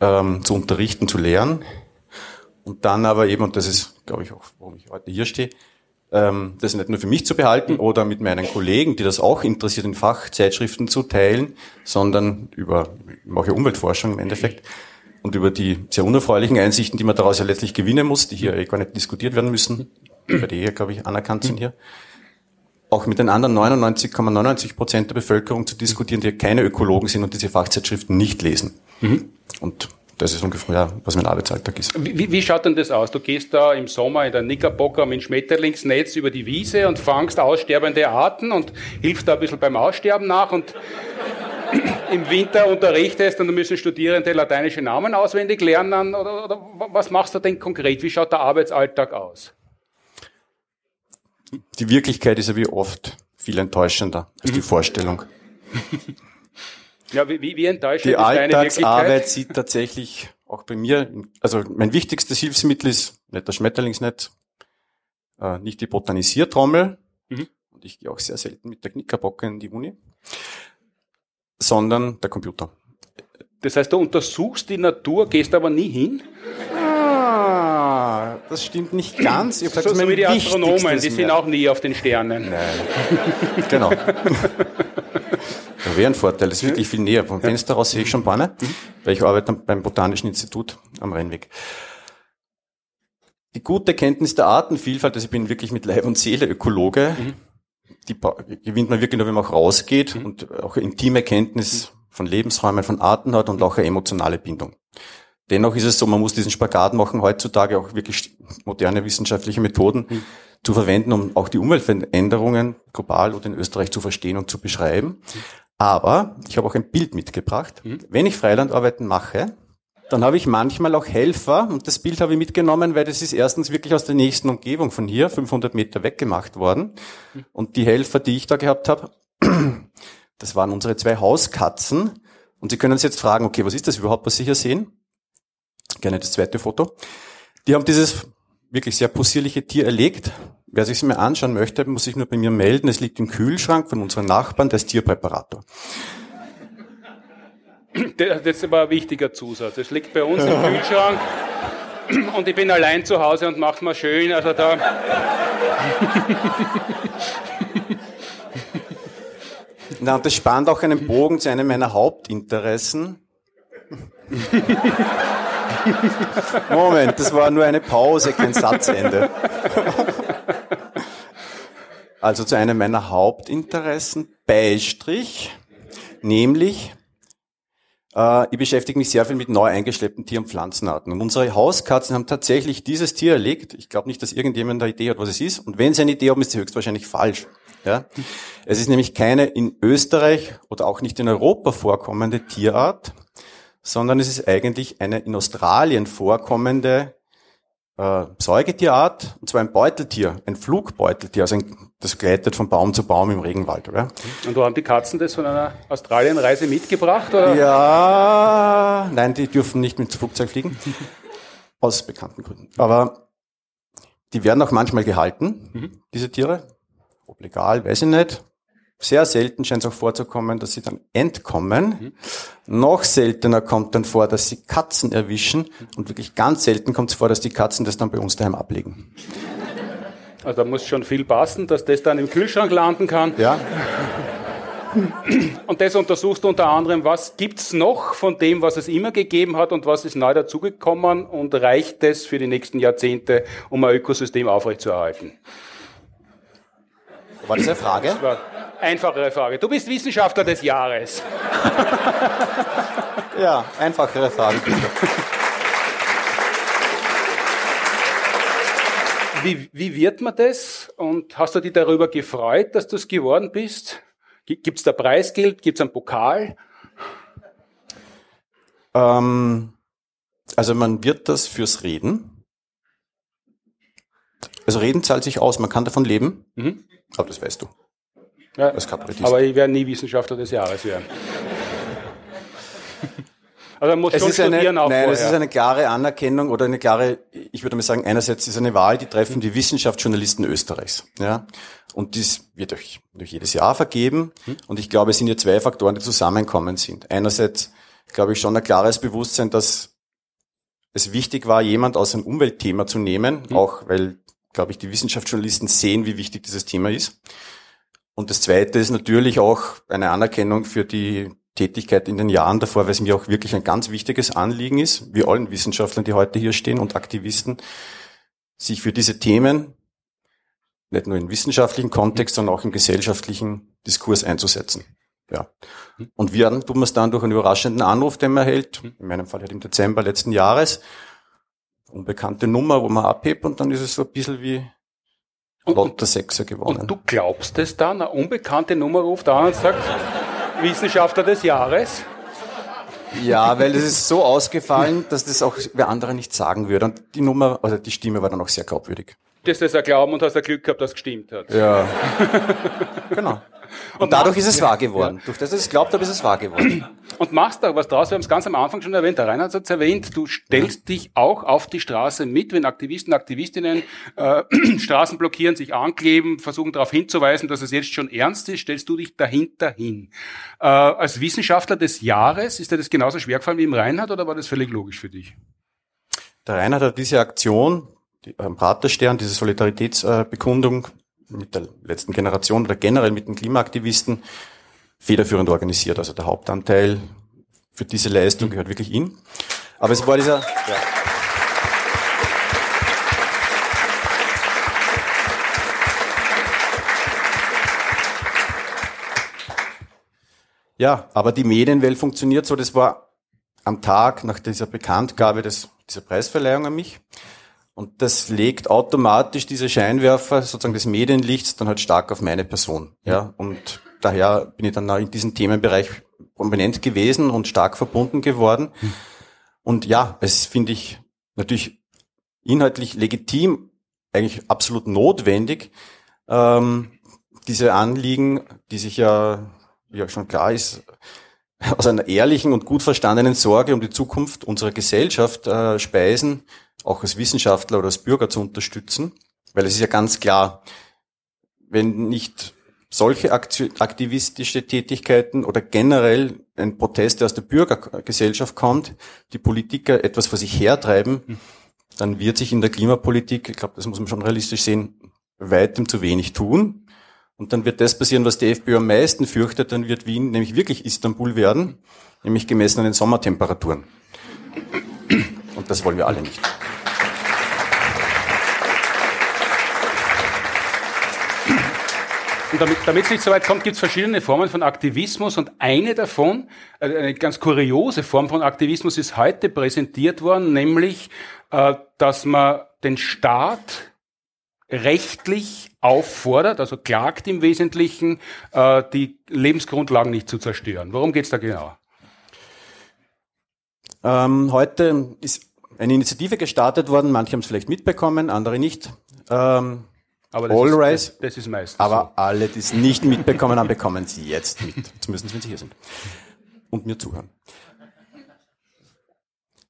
ähm, zu unterrichten, zu lehren und dann aber eben, und das ist, glaube ich, auch, warum ich heute hier stehe, ähm, das nicht nur für mich zu behalten oder mit meinen Kollegen, die das auch interessiert, in Fachzeitschriften zu teilen, sondern über, ich mache ja Umweltforschung im Endeffekt, und über die sehr unerfreulichen Einsichten, die man daraus ja letztlich gewinnen muss, die hier eh gar nicht diskutiert werden müssen, bei der hier, glaube ich, anerkannt sind hier, auch mit den anderen 99,99 Prozent der Bevölkerung zu diskutieren, die keine Ökologen sind und diese Fachzeitschriften nicht lesen. Und das ist ungefähr, was mein Arbeitsalltag ist. Wie, wie- schaut denn das aus? Du gehst da im Sommer in der Knickerbocker mit Schmetterlingsnetz über die Wiese und fangst aussterbende Arten und hilfst da ein bisschen beim Aussterben nach und im Winter unterrichtest und dann müssen Studierende lateinische Namen auswendig lernen oder, oder was machst du denn konkret? Wie schaut der Arbeitsalltag aus? Die Wirklichkeit ist ja wie oft viel enttäuschender als die Vorstellung. Ja, wie, wie, wie enttäuschend Die ist Alltagsarbeit sieht tatsächlich auch bei mir, also mein wichtigstes Hilfsmittel ist nicht das Schmetterlingsnetz, äh, nicht die Botanisiertrommel, Mhm. und ich gehe auch sehr selten mit der Knickerbocke in die Uni, sondern der Computer. Das heißt, du untersuchst die Natur, gehst aber nie hin? Ah, das stimmt nicht ganz. Ich hab gesagt, So, so wie die Astronomen, die sind auch nie auf den Sternen. Nein. genau. Wäre ein Vorteil, das ist wirklich viel näher. Vom Fenster raus sehe ich schon Bäume, weil ich arbeite beim Botanischen Institut am Rheinweg. Die gute Kenntnis der Artenvielfalt, also ich bin wirklich mit Leib und Seele Ökologe, die ba- gewinnt man wirklich nur, wenn man auch rausgeht und auch intime Kenntnis von Lebensräumen, von Arten hat und auch eine emotionale Bindung. Dennoch ist es so, man muss diesen Spagat machen, heutzutage auch wirklich moderne wissenschaftliche Methoden zu verwenden, um auch die Umweltveränderungen global oder in Österreich zu verstehen und zu beschreiben. Aber ich habe auch ein Bild mitgebracht. Wenn ich Freilandarbeiten mache, dann habe ich manchmal auch Helfer und das Bild habe ich mitgenommen, weil das ist erstens wirklich aus der nächsten Umgebung von hier, 500 Meter weg gemacht worden. Und die Helfer, die ich da gehabt habe, das waren unsere zwei Hauskatzen. Und Sie können sich jetzt fragen, okay, was ist das überhaupt, was Sie hier sehen? Gerne das zweite Foto. Die haben dieses wirklich sehr possierliche Tier erlegt. Wer sich es mir anschauen möchte, muss sich nur bei mir melden. Es liegt im Kühlschrank von unseren Nachbarn, der ist Tierpräparator. Das ist aber ein wichtiger Zusatz. Es liegt bei uns im Kühlschrank und ich bin allein zu Hause und mach's mal schön. Also da. Na, und das spannt auch einen Bogen zu einem meiner Hauptinteressen. Moment, das war nur eine Pause, kein Satzende. Also zu einem meiner Hauptinteressen, Beistrich, nämlich äh, ich beschäftige mich sehr viel mit neu eingeschleppten Tier- und Pflanzenarten. Und unsere Hauskatzen haben tatsächlich dieses Tier erlegt. Ich glaube nicht, dass irgendjemand eine Idee hat, was es ist. Und wenn sie eine Idee haben, ist sie höchstwahrscheinlich falsch. Ja? Es ist nämlich keine in Österreich oder auch nicht in Europa vorkommende Tierart, sondern es ist eigentlich eine in Australien vorkommende äh, Säugetierart, und zwar ein Beuteltier, ein Flugbeuteltier, also ein, das gleitet von Baum zu Baum im Regenwald. Oder? Und da haben die Katzen das von einer Australienreise mitgebracht? Oder? Ja, nein, die dürfen nicht mit dem Flugzeug fliegen. Aus bekannten Gründen. Aber die werden auch manchmal gehalten, diese Tiere. Ob legal, weiß ich nicht. Sehr selten scheint es auch vorzukommen, dass sie dann entkommen. Noch seltener kommt dann vor, dass sie Katzen erwischen. Und wirklich ganz selten kommt es vor, dass die Katzen das dann bei uns daheim ablegen. Also da muss schon viel passen, dass das dann im Kühlschrank landen kann. Ja. Und das untersuchst du unter anderem, was gibt's noch von dem, was es immer gegeben hat und was ist neu dazugekommen und reicht das für die nächsten Jahrzehnte, um ein Ökosystem aufrechtzuerhalten? War das eine Frage? Das war einfachere Frage. Du bist Wissenschaftler des Jahres. Ja, einfachere Frage. bitte. Wie, wie wird man das? Und hast du dich darüber gefreut, dass du es geworden bist? Gibt es da Preisgeld? Gibt es einen Pokal? Ähm, also man wird das fürs Reden. Also Reden zahlt sich aus, man kann davon leben. Mhm. Aber das weißt du. Ja, Als Kabarettist. aber ich werde nie Wissenschaftler des Jahres werden. Also man muss Es schon ist eine, nein, es vorher. ist eine klare Anerkennung oder eine klare, ich würde mal sagen, einerseits ist eine Wahl, die treffen die Wissenschaftsjournalisten Österreichs. Ja? Und dies wird durch, durch jedes Jahr vergeben. Und ich glaube, es sind hier zwei Faktoren, die zusammenkommen sind. Einerseits glaube ich schon ein klares Bewusstsein, dass es wichtig war, jemand aus einem Umweltthema zu nehmen, auch weil, glaube ich, die Wissenschaftsjournalisten sehen, wie wichtig dieses Thema ist. Und das Zweite ist natürlich auch eine Anerkennung für die Tätigkeit in den Jahren davor, weil es mir auch wirklich ein ganz wichtiges Anliegen ist, wie allen Wissenschaftlern, die heute hier stehen und Aktivisten, sich für diese Themen nicht nur im wissenschaftlichen Kontext, sondern auch im gesellschaftlichen Diskurs einzusetzen. Ja. Und wir tun es dann durch einen überraschenden Anruf, den man erhält, in meinem Fall halt im Dezember letzten Jahres, unbekannte Nummer, wo man abhebt und dann ist es so ein bisschen wie Lotter Sechser gewonnen. Und du glaubst es dann? Eine unbekannte Nummer ruft an und sagt, Wissenschaftler des Jahres? Ja, weil es ist so ausgefallen, dass das auch wer andere nicht sagen würde. Und die Nummer, also die Stimme war dann auch sehr glaubwürdig. Das auch glauben und hast ein Glück gehabt, dass es gestimmt hat. Ja. genau. Und dadurch ist es wahr geworden. Durch das, dass ich es glaubt habe, ist es wahr geworden. und machst da was draus. Wir haben es ganz am Anfang schon erwähnt, der Reinhard hat es erwähnt, du stellst dich auch auf die Straße mit, wenn Aktivisten, Aktivistinnen äh, Straßen blockieren, sich ankleben, versuchen darauf hinzuweisen, dass es jetzt schon ernst ist, stellst du dich dahinter hin. Äh, als Wissenschaftler des Jahres, ist dir das genauso schwer gefallen wie im Reinhard oder war das völlig logisch für dich? Der Reinhard hat diese Aktion, die, am Praterstern, diese Solidaritätsbekundung mit der letzten Generation oder generell mit den Klimaaktivisten federführend organisiert. Also der Hauptanteil für diese Leistung gehört wirklich ihm. Aber es war dieser... Ja. Ja, aber die Medienwelt funktioniert so, das war am Tag nach dieser Bekanntgabe des, dieser Preisverleihung an mich. Und das legt automatisch diese Scheinwerfer sozusagen des Medienlichts dann halt stark auf meine Person. Ja, und daher bin ich dann in diesem Themenbereich prominent gewesen und stark verbunden geworden. Und ja, es finde ich natürlich inhaltlich legitim, eigentlich absolut notwendig, ähm, diese Anliegen, die sich ja, ja schon klar ist, aus einer ehrlichen und gut verstandenen Sorge um die Zukunft unserer Gesellschaft äh, speisen, auch als Wissenschaftler oder als Bürger zu unterstützen. Weil es ist ja ganz klar, wenn nicht solche aktivistische Tätigkeiten oder generell ein Protest, der aus der Bürgergesellschaft kommt, die Politiker etwas vor sich hertreiben, dann wird sich in der Klimapolitik, ich glaube, das muss man schon realistisch sehen, weitem zu wenig tun. Und dann wird das passieren, was die FPÖ am meisten fürchtet, dann wird Wien nämlich wirklich Istanbul werden, nämlich gemessen an den Sommertemperaturen. Und das wollen wir alle nicht. Und damit, es nicht so weit kommt, gibt es verschiedene Formen von Aktivismus und eine davon, äh, eine ganz kuriose Form von Aktivismus ist heute präsentiert worden, nämlich, äh, dass man den Staat rechtlich auffordert, also klagt im Wesentlichen, äh, die Lebensgrundlagen nicht zu zerstören. Worum geht es da genau? Ähm, heute ist eine Initiative gestartet worden, manche haben es vielleicht mitbekommen, andere nicht. Ähm, aber das, All ist, Rise, das, das ist meistens aber so. alle, die es nicht mitbekommen haben, bekommen sie jetzt mit. Zumindest wenn sie hier sind. Und mir zuhören.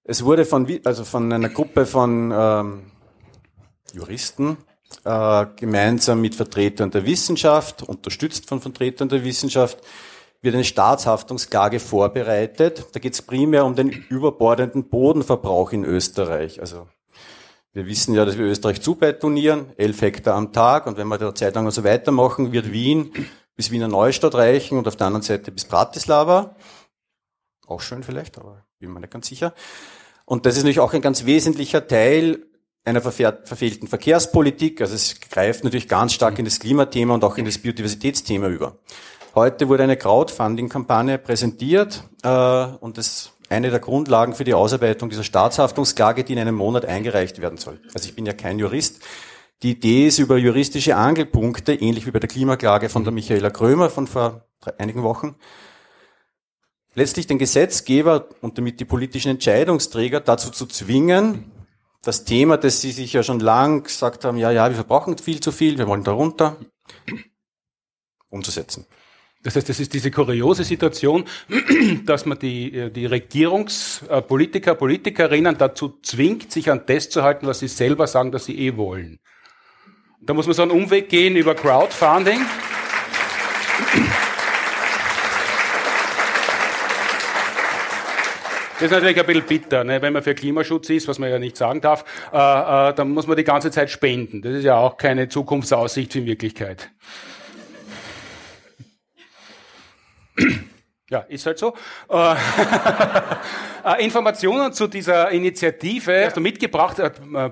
Es wurde von, also von einer Gruppe von ähm, Juristen äh, gemeinsam mit Vertretern der Wissenschaft, unterstützt von Vertretern der Wissenschaft, wird eine Staatshaftungsklage vorbereitet. Da geht es primär um den überbordenden Bodenverbrauch in Österreich. Also wir wissen ja, dass wir Österreich zubetonieren, elf Hektar am Tag. Und wenn wir da Zeit lang so weitermachen, wird Wien bis Wiener Neustadt reichen und auf der anderen Seite bis Bratislava. Auch schön vielleicht, aber bin mir nicht ganz sicher. Und das ist natürlich auch ein ganz wesentlicher Teil einer verfehlten Verkehrspolitik. Also es greift natürlich ganz stark in das Klimathema und auch in das Biodiversitätsthema über. Heute wurde eine Crowdfunding-Kampagne präsentiert äh, und das eine der Grundlagen für die Ausarbeitung dieser Staatshaftungsklage, die in einem Monat eingereicht werden soll. Also ich bin ja kein Jurist. Die Idee ist über juristische Angelpunkte, ähnlich wie bei der Klimaklage von der Michaela Krömer von vor einigen Wochen, letztlich den Gesetzgeber und damit die politischen Entscheidungsträger dazu zu zwingen, das Thema, das sie sich ja schon lang gesagt haben, ja, ja, wir verbrauchen viel zu viel, wir wollen darunter, umzusetzen. Das heißt, das ist diese kuriose Situation, dass man die, die Regierungspolitiker, Politikerinnen dazu zwingt, sich an das zu halten, was sie selber sagen, dass sie eh wollen. Da muss man so einen Umweg gehen über Crowdfunding. Das ist natürlich ein bisschen bitter, ne? wenn man für Klimaschutz ist, was man ja nicht sagen darf, äh, äh, dann muss man die ganze Zeit spenden. Das ist ja auch keine Zukunftsaussicht in Wirklichkeit. Ja, ist halt so. Äh, äh, Informationen zu dieser Initiative ja. hast du mitgebracht, äh,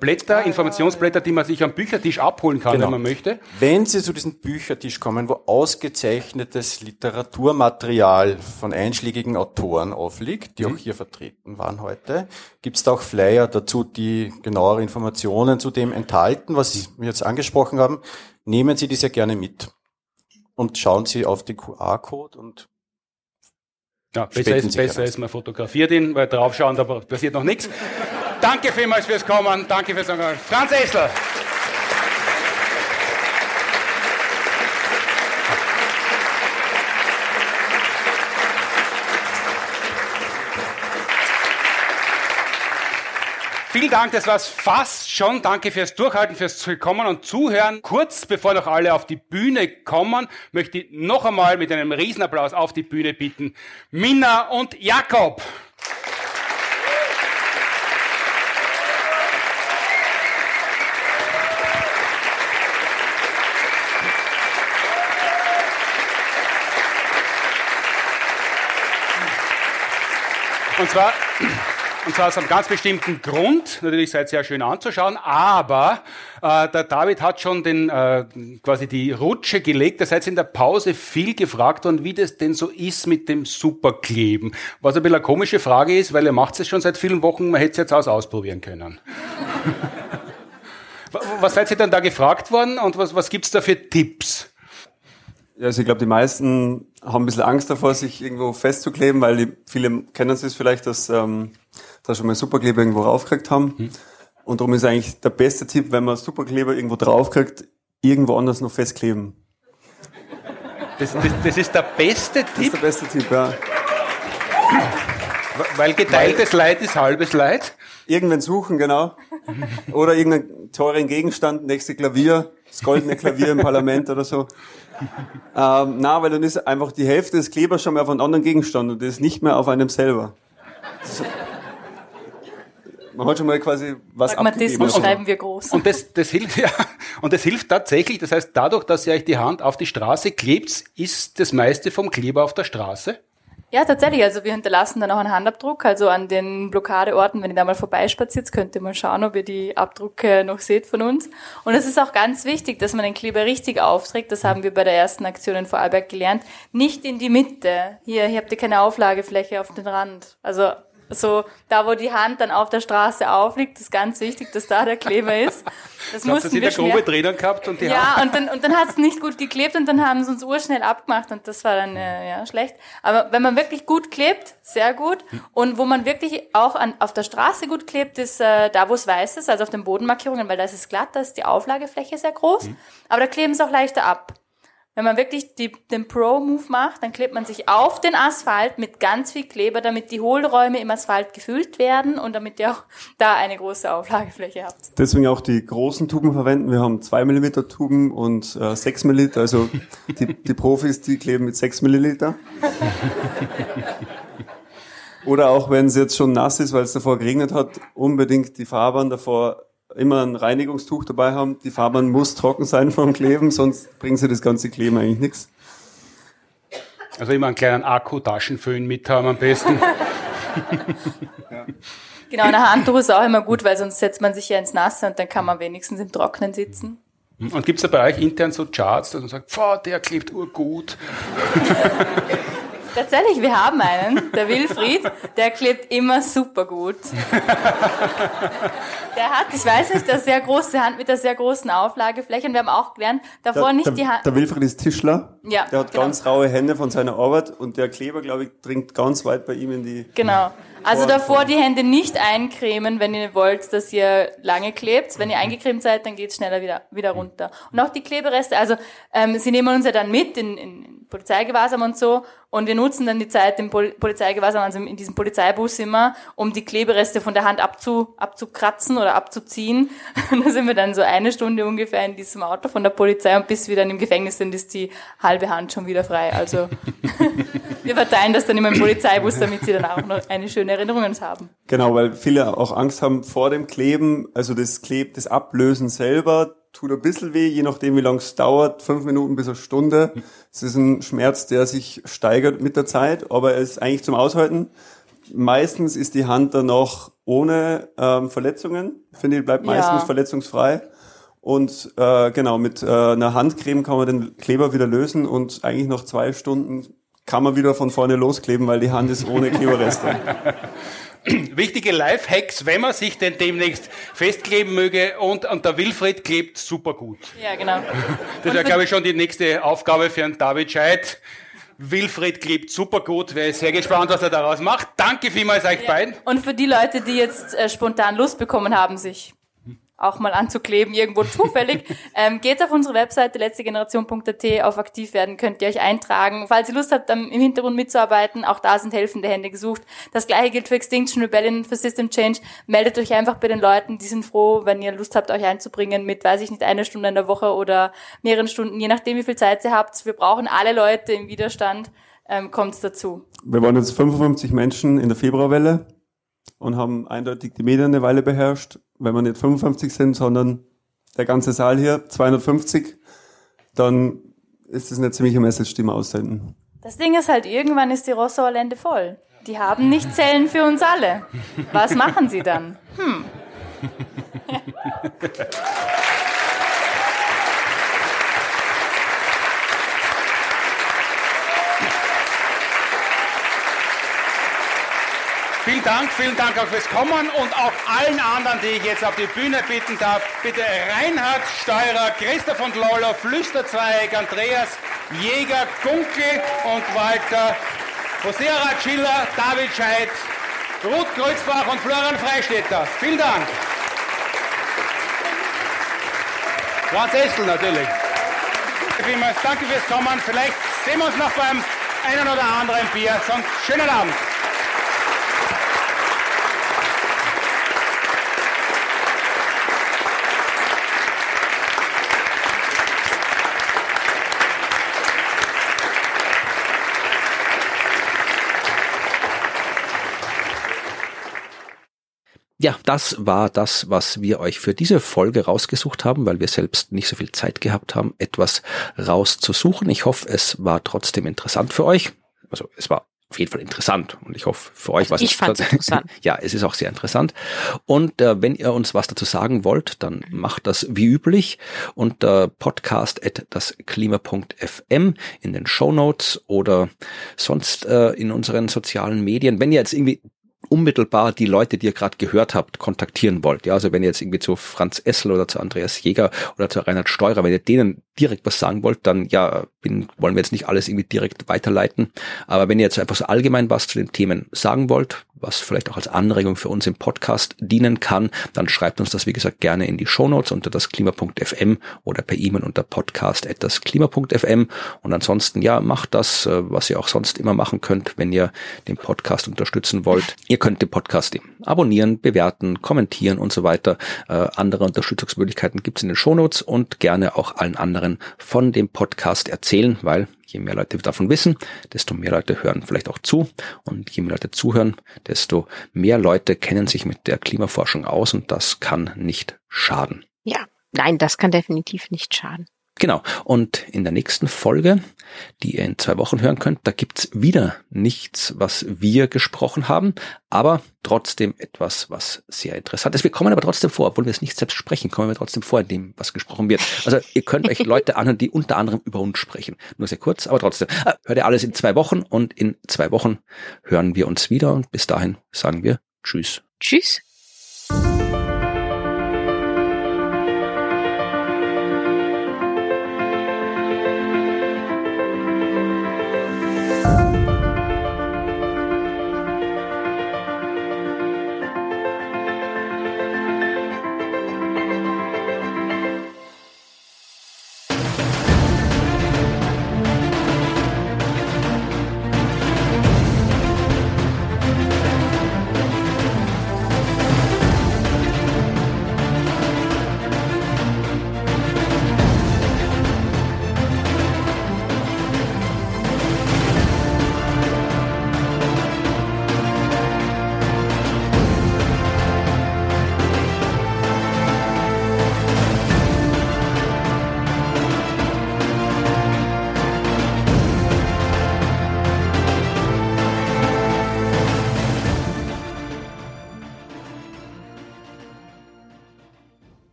Blätter, ah, Informationsblätter, die man sich am Büchertisch abholen kann, genau. wenn man möchte. Wenn Sie zu diesem Büchertisch kommen, wo ausgezeichnetes Literaturmaterial von einschlägigen Autoren aufliegt, die mhm. auch hier vertreten waren heute, gibt es da auch Flyer dazu, die genauere Informationen zu dem enthalten, was mhm. wir jetzt angesprochen haben. Nehmen Sie die sehr gerne mit und schauen Sie auf den QR-Code und ja, besser ist, besser ist, man fotografiert ihn, weil draufschauen, da passiert noch nichts. Danke vielmals fürs Kommen, danke fürs Engagement. Franz Essler. Vielen Dank, das war's fast schon. Danke fürs Durchhalten, fürs Zukommen und Zuhören. Kurz bevor noch alle auf die Bühne kommen, möchte ich noch einmal mit einem Riesenapplaus auf die Bühne bitten. Minna und Jakob. Und zwar, und zwar aus einem ganz bestimmten Grund. Natürlich seid ihr sehr schön anzuschauen, aber äh, der David hat schon den, äh, quasi die Rutsche gelegt. Da seid ihr in der Pause viel gefragt worden, wie das denn so ist mit dem Superkleben. Was ein bisschen eine komische Frage ist, weil ihr macht es schon seit vielen Wochen, man hätte es jetzt aus ausprobieren können. was seid ihr dann da gefragt worden und was, was gibt's da für Tipps? Ja, also ich glaube, die meisten haben ein bisschen Angst davor, sich irgendwo festzukleber, weil die, viele kennen es vielleicht, dass ähm, da schon mal Superkleber irgendwo raufgekriegt haben. Mhm. Und darum ist eigentlich der beste Tipp, wenn man Superkleber irgendwo draufkriegt, irgendwo anders noch festkleben. Das, das, das ist der beste Tipp? Das ist der beste Tipp, ja. Weil geteiltes Weil, Leid ist halbes Leid? Irgendwann suchen, genau. Oder irgendeinen teuren Gegenstand, nächste Klavier, das goldene Klavier im Parlament oder so. ähm, na, weil dann ist einfach die Hälfte des Klebers schon mal auf einem anderen Gegenstand und das ist nicht mehr auf einem selber. Man hat schon mal quasi was Pragmatismus schreiben wir groß. Und das, das hilft, ja, und das hilft tatsächlich. Das heißt, dadurch, dass ihr euch die Hand auf die Straße klebt, ist das meiste vom Kleber auf der Straße. Ja, tatsächlich. Also wir hinterlassen dann auch einen Handabdruck. Also an den Blockadeorten, wenn ihr da mal vorbeispaziert, könnt ihr mal schauen, ob ihr die Abdrucke noch seht von uns. Und es ist auch ganz wichtig, dass man den Kleber richtig aufträgt. Das haben wir bei der ersten Aktion in Vorarlberg gelernt. Nicht in die Mitte. Hier, hier habt ihr keine Auflagefläche auf den Rand. Also so da, wo die Hand dann auf der Straße aufliegt, ist ganz wichtig, dass da der Kleber ist. Das Glaub, mussten wir grobe Drehung gehabt und die Ja, Hand. und dann, und dann hat es nicht gut geklebt und dann haben sie uns urschnell abgemacht und das war dann äh, ja schlecht. Aber wenn man wirklich gut klebt, sehr gut. Und wo man wirklich auch an, auf der Straße gut klebt, ist äh, da, wo es weiß ist, also auf den Bodenmarkierungen, weil da ist es glatt, da ist die Auflagefläche sehr groß. Mhm. Aber da kleben sie auch leichter ab. Wenn man wirklich die, den Pro-Move macht, dann klebt man sich auf den Asphalt mit ganz viel Kleber, damit die Hohlräume im Asphalt gefüllt werden und damit ihr auch da eine große Auflagefläche habt. Deswegen auch die großen Tuben verwenden. Wir haben 2 mm Tuben und äh, 6 Milliliter. Also die, die Profis, die kleben mit 6 Milliliter. Oder auch wenn es jetzt schon nass ist, weil es davor geregnet hat, unbedingt die Fahrbahn davor immer ein Reinigungstuch dabei haben. Die Fahrbahn muss trocken sein vom Kleben, sonst bringen sie das ganze Kleben eigentlich nichts. Also immer einen kleinen Akku-Taschenföhn mit haben am besten. ja. Genau, eine Handtuch ist auch immer gut, weil sonst setzt man sich ja ins Nasse und dann kann man wenigstens im Trocknen sitzen. Und gibt es da bei euch intern so Charts, dass man sagt, der klebt urgut? Tatsächlich, wir haben einen, der Wilfried, der klebt immer super gut. Der hat, ich weiß nicht, eine sehr große Hand mit einer sehr großen Auflagefläche und wir haben auch gelernt, davor der, nicht der, die Hand. Der Wilfried ist Tischler. Ja. Der hat genau. ganz raue Hände von seiner Arbeit und der Kleber, glaube ich, dringt ganz weit bei ihm in die. Genau. Also davor die Hände nicht eincremen, wenn ihr wollt, dass ihr lange klebt. Wenn ihr eingecremt seid, dann geht's schneller wieder, wieder runter. Und auch die Klebereste, also ähm, sie nehmen uns ja dann mit in, in Polizeigewahrsam und so und wir nutzen dann die Zeit im Pol Polizeigewahrsam, also in diesem Polizeibus immer, um die Klebereste von der Hand abzu, abzukratzen oder abzuziehen. Und da sind wir dann so eine Stunde ungefähr in diesem Auto von der Polizei und bis wir dann im Gefängnis sind, ist die halbe Hand schon wieder frei. Also wir verteilen das dann immer im Polizeibus, damit sie dann auch noch eine schöne Erinnerung haben. Genau, weil viele auch Angst haben vor dem Kleben, also das Kleb, das Ablösen selber tut ein bisschen weh, je nachdem wie lang es dauert, fünf Minuten bis eine Stunde. Es ist ein Schmerz, der sich steigert mit der Zeit, aber er ist eigentlich zum Aushalten. Meistens ist die Hand dann noch ohne ähm, Verletzungen. Finde ich, bleibt meistens ja. verletzungsfrei. Und äh, genau, mit äh, einer Handcreme kann man den Kleber wieder lösen und eigentlich noch zwei Stunden kann man wieder von vorne loskleben, weil die Hand ist ohne Kleberreste. Wichtige Life-Hacks, wenn man sich denn demnächst festkleben möge und, und der Wilfried klebt super gut. Ja, genau. Das wäre, glaube ich, schon die nächste Aufgabe für einen David Scheid. Wilfried klebt super gut. Wäre sehr gespannt, was er daraus macht. Danke vielmals euch ja. beiden. Und für die Leute, die jetzt äh, spontan Lust bekommen haben, sich auch mal anzukleben, irgendwo zufällig. ähm, geht auf unsere Webseite letztegeneration.at auf aktiv werden, könnt ihr euch eintragen. Falls ihr Lust habt, im Hintergrund mitzuarbeiten, auch da sind helfende Hände gesucht. Das gleiche gilt für Extinction Rebellion, für System Change. Meldet euch einfach bei den Leuten, die sind froh, wenn ihr Lust habt, euch einzubringen mit, weiß ich nicht, einer Stunde in der Woche oder mehreren Stunden, je nachdem, wie viel Zeit ihr habt. Wir brauchen alle Leute im Widerstand. Ähm, Kommt dazu. Wir waren jetzt 55 Menschen in der Februarwelle und haben eindeutig die Medien eine Weile beherrscht. Wenn wir nicht 55 sind, sondern der ganze Saal hier, 250, dann ist das eine ziemliche Message, die wir aussenden. Das Ding ist halt, irgendwann ist die Rossauer Lände voll. Die haben nicht Zellen für uns alle. Was machen sie dann? Hm. Vielen Dank, vielen Dank auch fürs Kommen und auch allen anderen, die ich jetzt auf die Bühne bitten darf. Bitte Reinhard Steurer, Christoph und Lolo, Flüsterzweig, Andreas Jäger, Gunkel und Walter, Hosera Schiller, David Scheidt, Ruth Kreuzbach und Florian Freistetter. Vielen Dank. Franz Estel natürlich. Danke fürs Kommen. Vielleicht sehen wir uns noch beim einen oder anderen Bier. Sonst schönen Abend. Ja, das war das, was wir euch für diese Folge rausgesucht haben, weil wir selbst nicht so viel Zeit gehabt haben, etwas rauszusuchen. Ich hoffe, es war trotzdem interessant für euch. Also es war auf jeden Fall interessant und ich hoffe für euch Also was ich fand's interessant. ja, es ist auch sehr interessant. Und äh, wenn ihr uns was dazu sagen wollt, dann macht das wie üblich unter podcast@dasklima.fm in den Show Notes oder sonst äh, in unseren sozialen Medien. Wenn ihr jetzt irgendwie unmittelbar die Leute, die ihr gerade gehört habt, kontaktieren wollt. Ja, also wenn ihr jetzt irgendwie zu Franz Essel oder zu Andreas Jäger oder zu Reinhard Steurer, wenn ihr denen direkt was sagen wollt, dann ja, bin, wollen wir jetzt nicht alles irgendwie direkt weiterleiten. Aber wenn ihr jetzt einfach so allgemein was zu den Themen sagen wollt, was vielleicht auch als Anregung für uns im Podcast dienen kann, dann schreibt uns das, wie gesagt, gerne in die Shownotes unter das Klima.fm oder per E-Mail unter podcast.dasklima.fm. Und ansonsten, ja, macht das, äh, was ihr auch sonst immer machen könnt, wenn ihr den Podcast unterstützen wollt. Ihr könnt den Podcast eben abonnieren, bewerten, kommentieren und so weiter. Äh, andere Unterstützungsmöglichkeiten gibt's in den Shownotes und gerne auch allen anderen von dem Podcast erzählen, weil je mehr Leute davon wissen, desto mehr Leute hören vielleicht auch zu. Und je mehr Leute zuhören, desto mehr Leute kennen sich mit der Klimaforschung aus und das kann nicht schaden. Ja, nein, das kann definitiv nicht schaden. Genau. Und in der nächsten Folge, die ihr in zwei Wochen hören könnt, da gibt's wieder nichts, was wir gesprochen haben, aber trotzdem etwas, was sehr interessant ist. Wir kommen aber trotzdem vor, obwohl wir es nicht selbst sprechen, kommen wir trotzdem vor in dem, was gesprochen wird. Also ihr könnt euch Leute anhören, die unter anderem über uns sprechen. Nur sehr kurz, aber trotzdem. Ah, Hört ihr alles in zwei Wochen und in zwei Wochen hören wir uns wieder und bis dahin sagen wir Tschüss. Tschüss.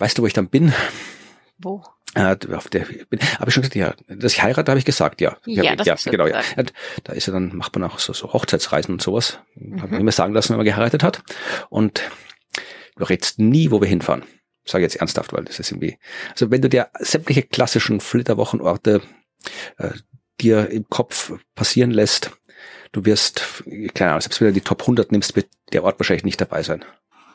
Weißt du, wo ich dann bin? Wo? Äh, auf der, habe ich schon gesagt, ja, dass ich heirate, habe ich gesagt, ja. Ja, hab- das ja genau, ja. Und Da ist ja dann, macht man auch so, so Hochzeitsreisen und sowas. Mhm. Hat man immer sagen lassen, wenn man geheiratet hat. Und du rätst nie, wo wir hinfahren. Sage jetzt ernsthaft, weil das ist irgendwie, also wenn du dir sämtliche klassischen Flitterwochenorte äh, dir im Kopf passieren lässt, du wirst, keine Ahnung, selbst wenn du die Top 100 nimmst, wird der Ort wahrscheinlich nicht dabei sein.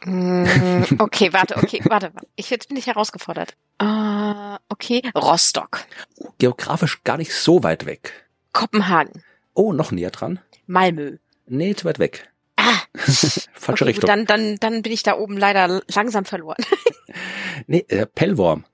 Mm, Okay, warte, okay, warte. Ich, jetzt bin ich herausgefordert. Äh, okay, Rostock, Geografisch gar nicht so weit weg. Kopenhagen, Oh, noch näher dran? Malmö. Nee, zu weit weg. Ah, Falsche okay, gut, Richtung. dann, dann, dann bin ich da oben leider langsam verloren. Nee, äh, Pellworm.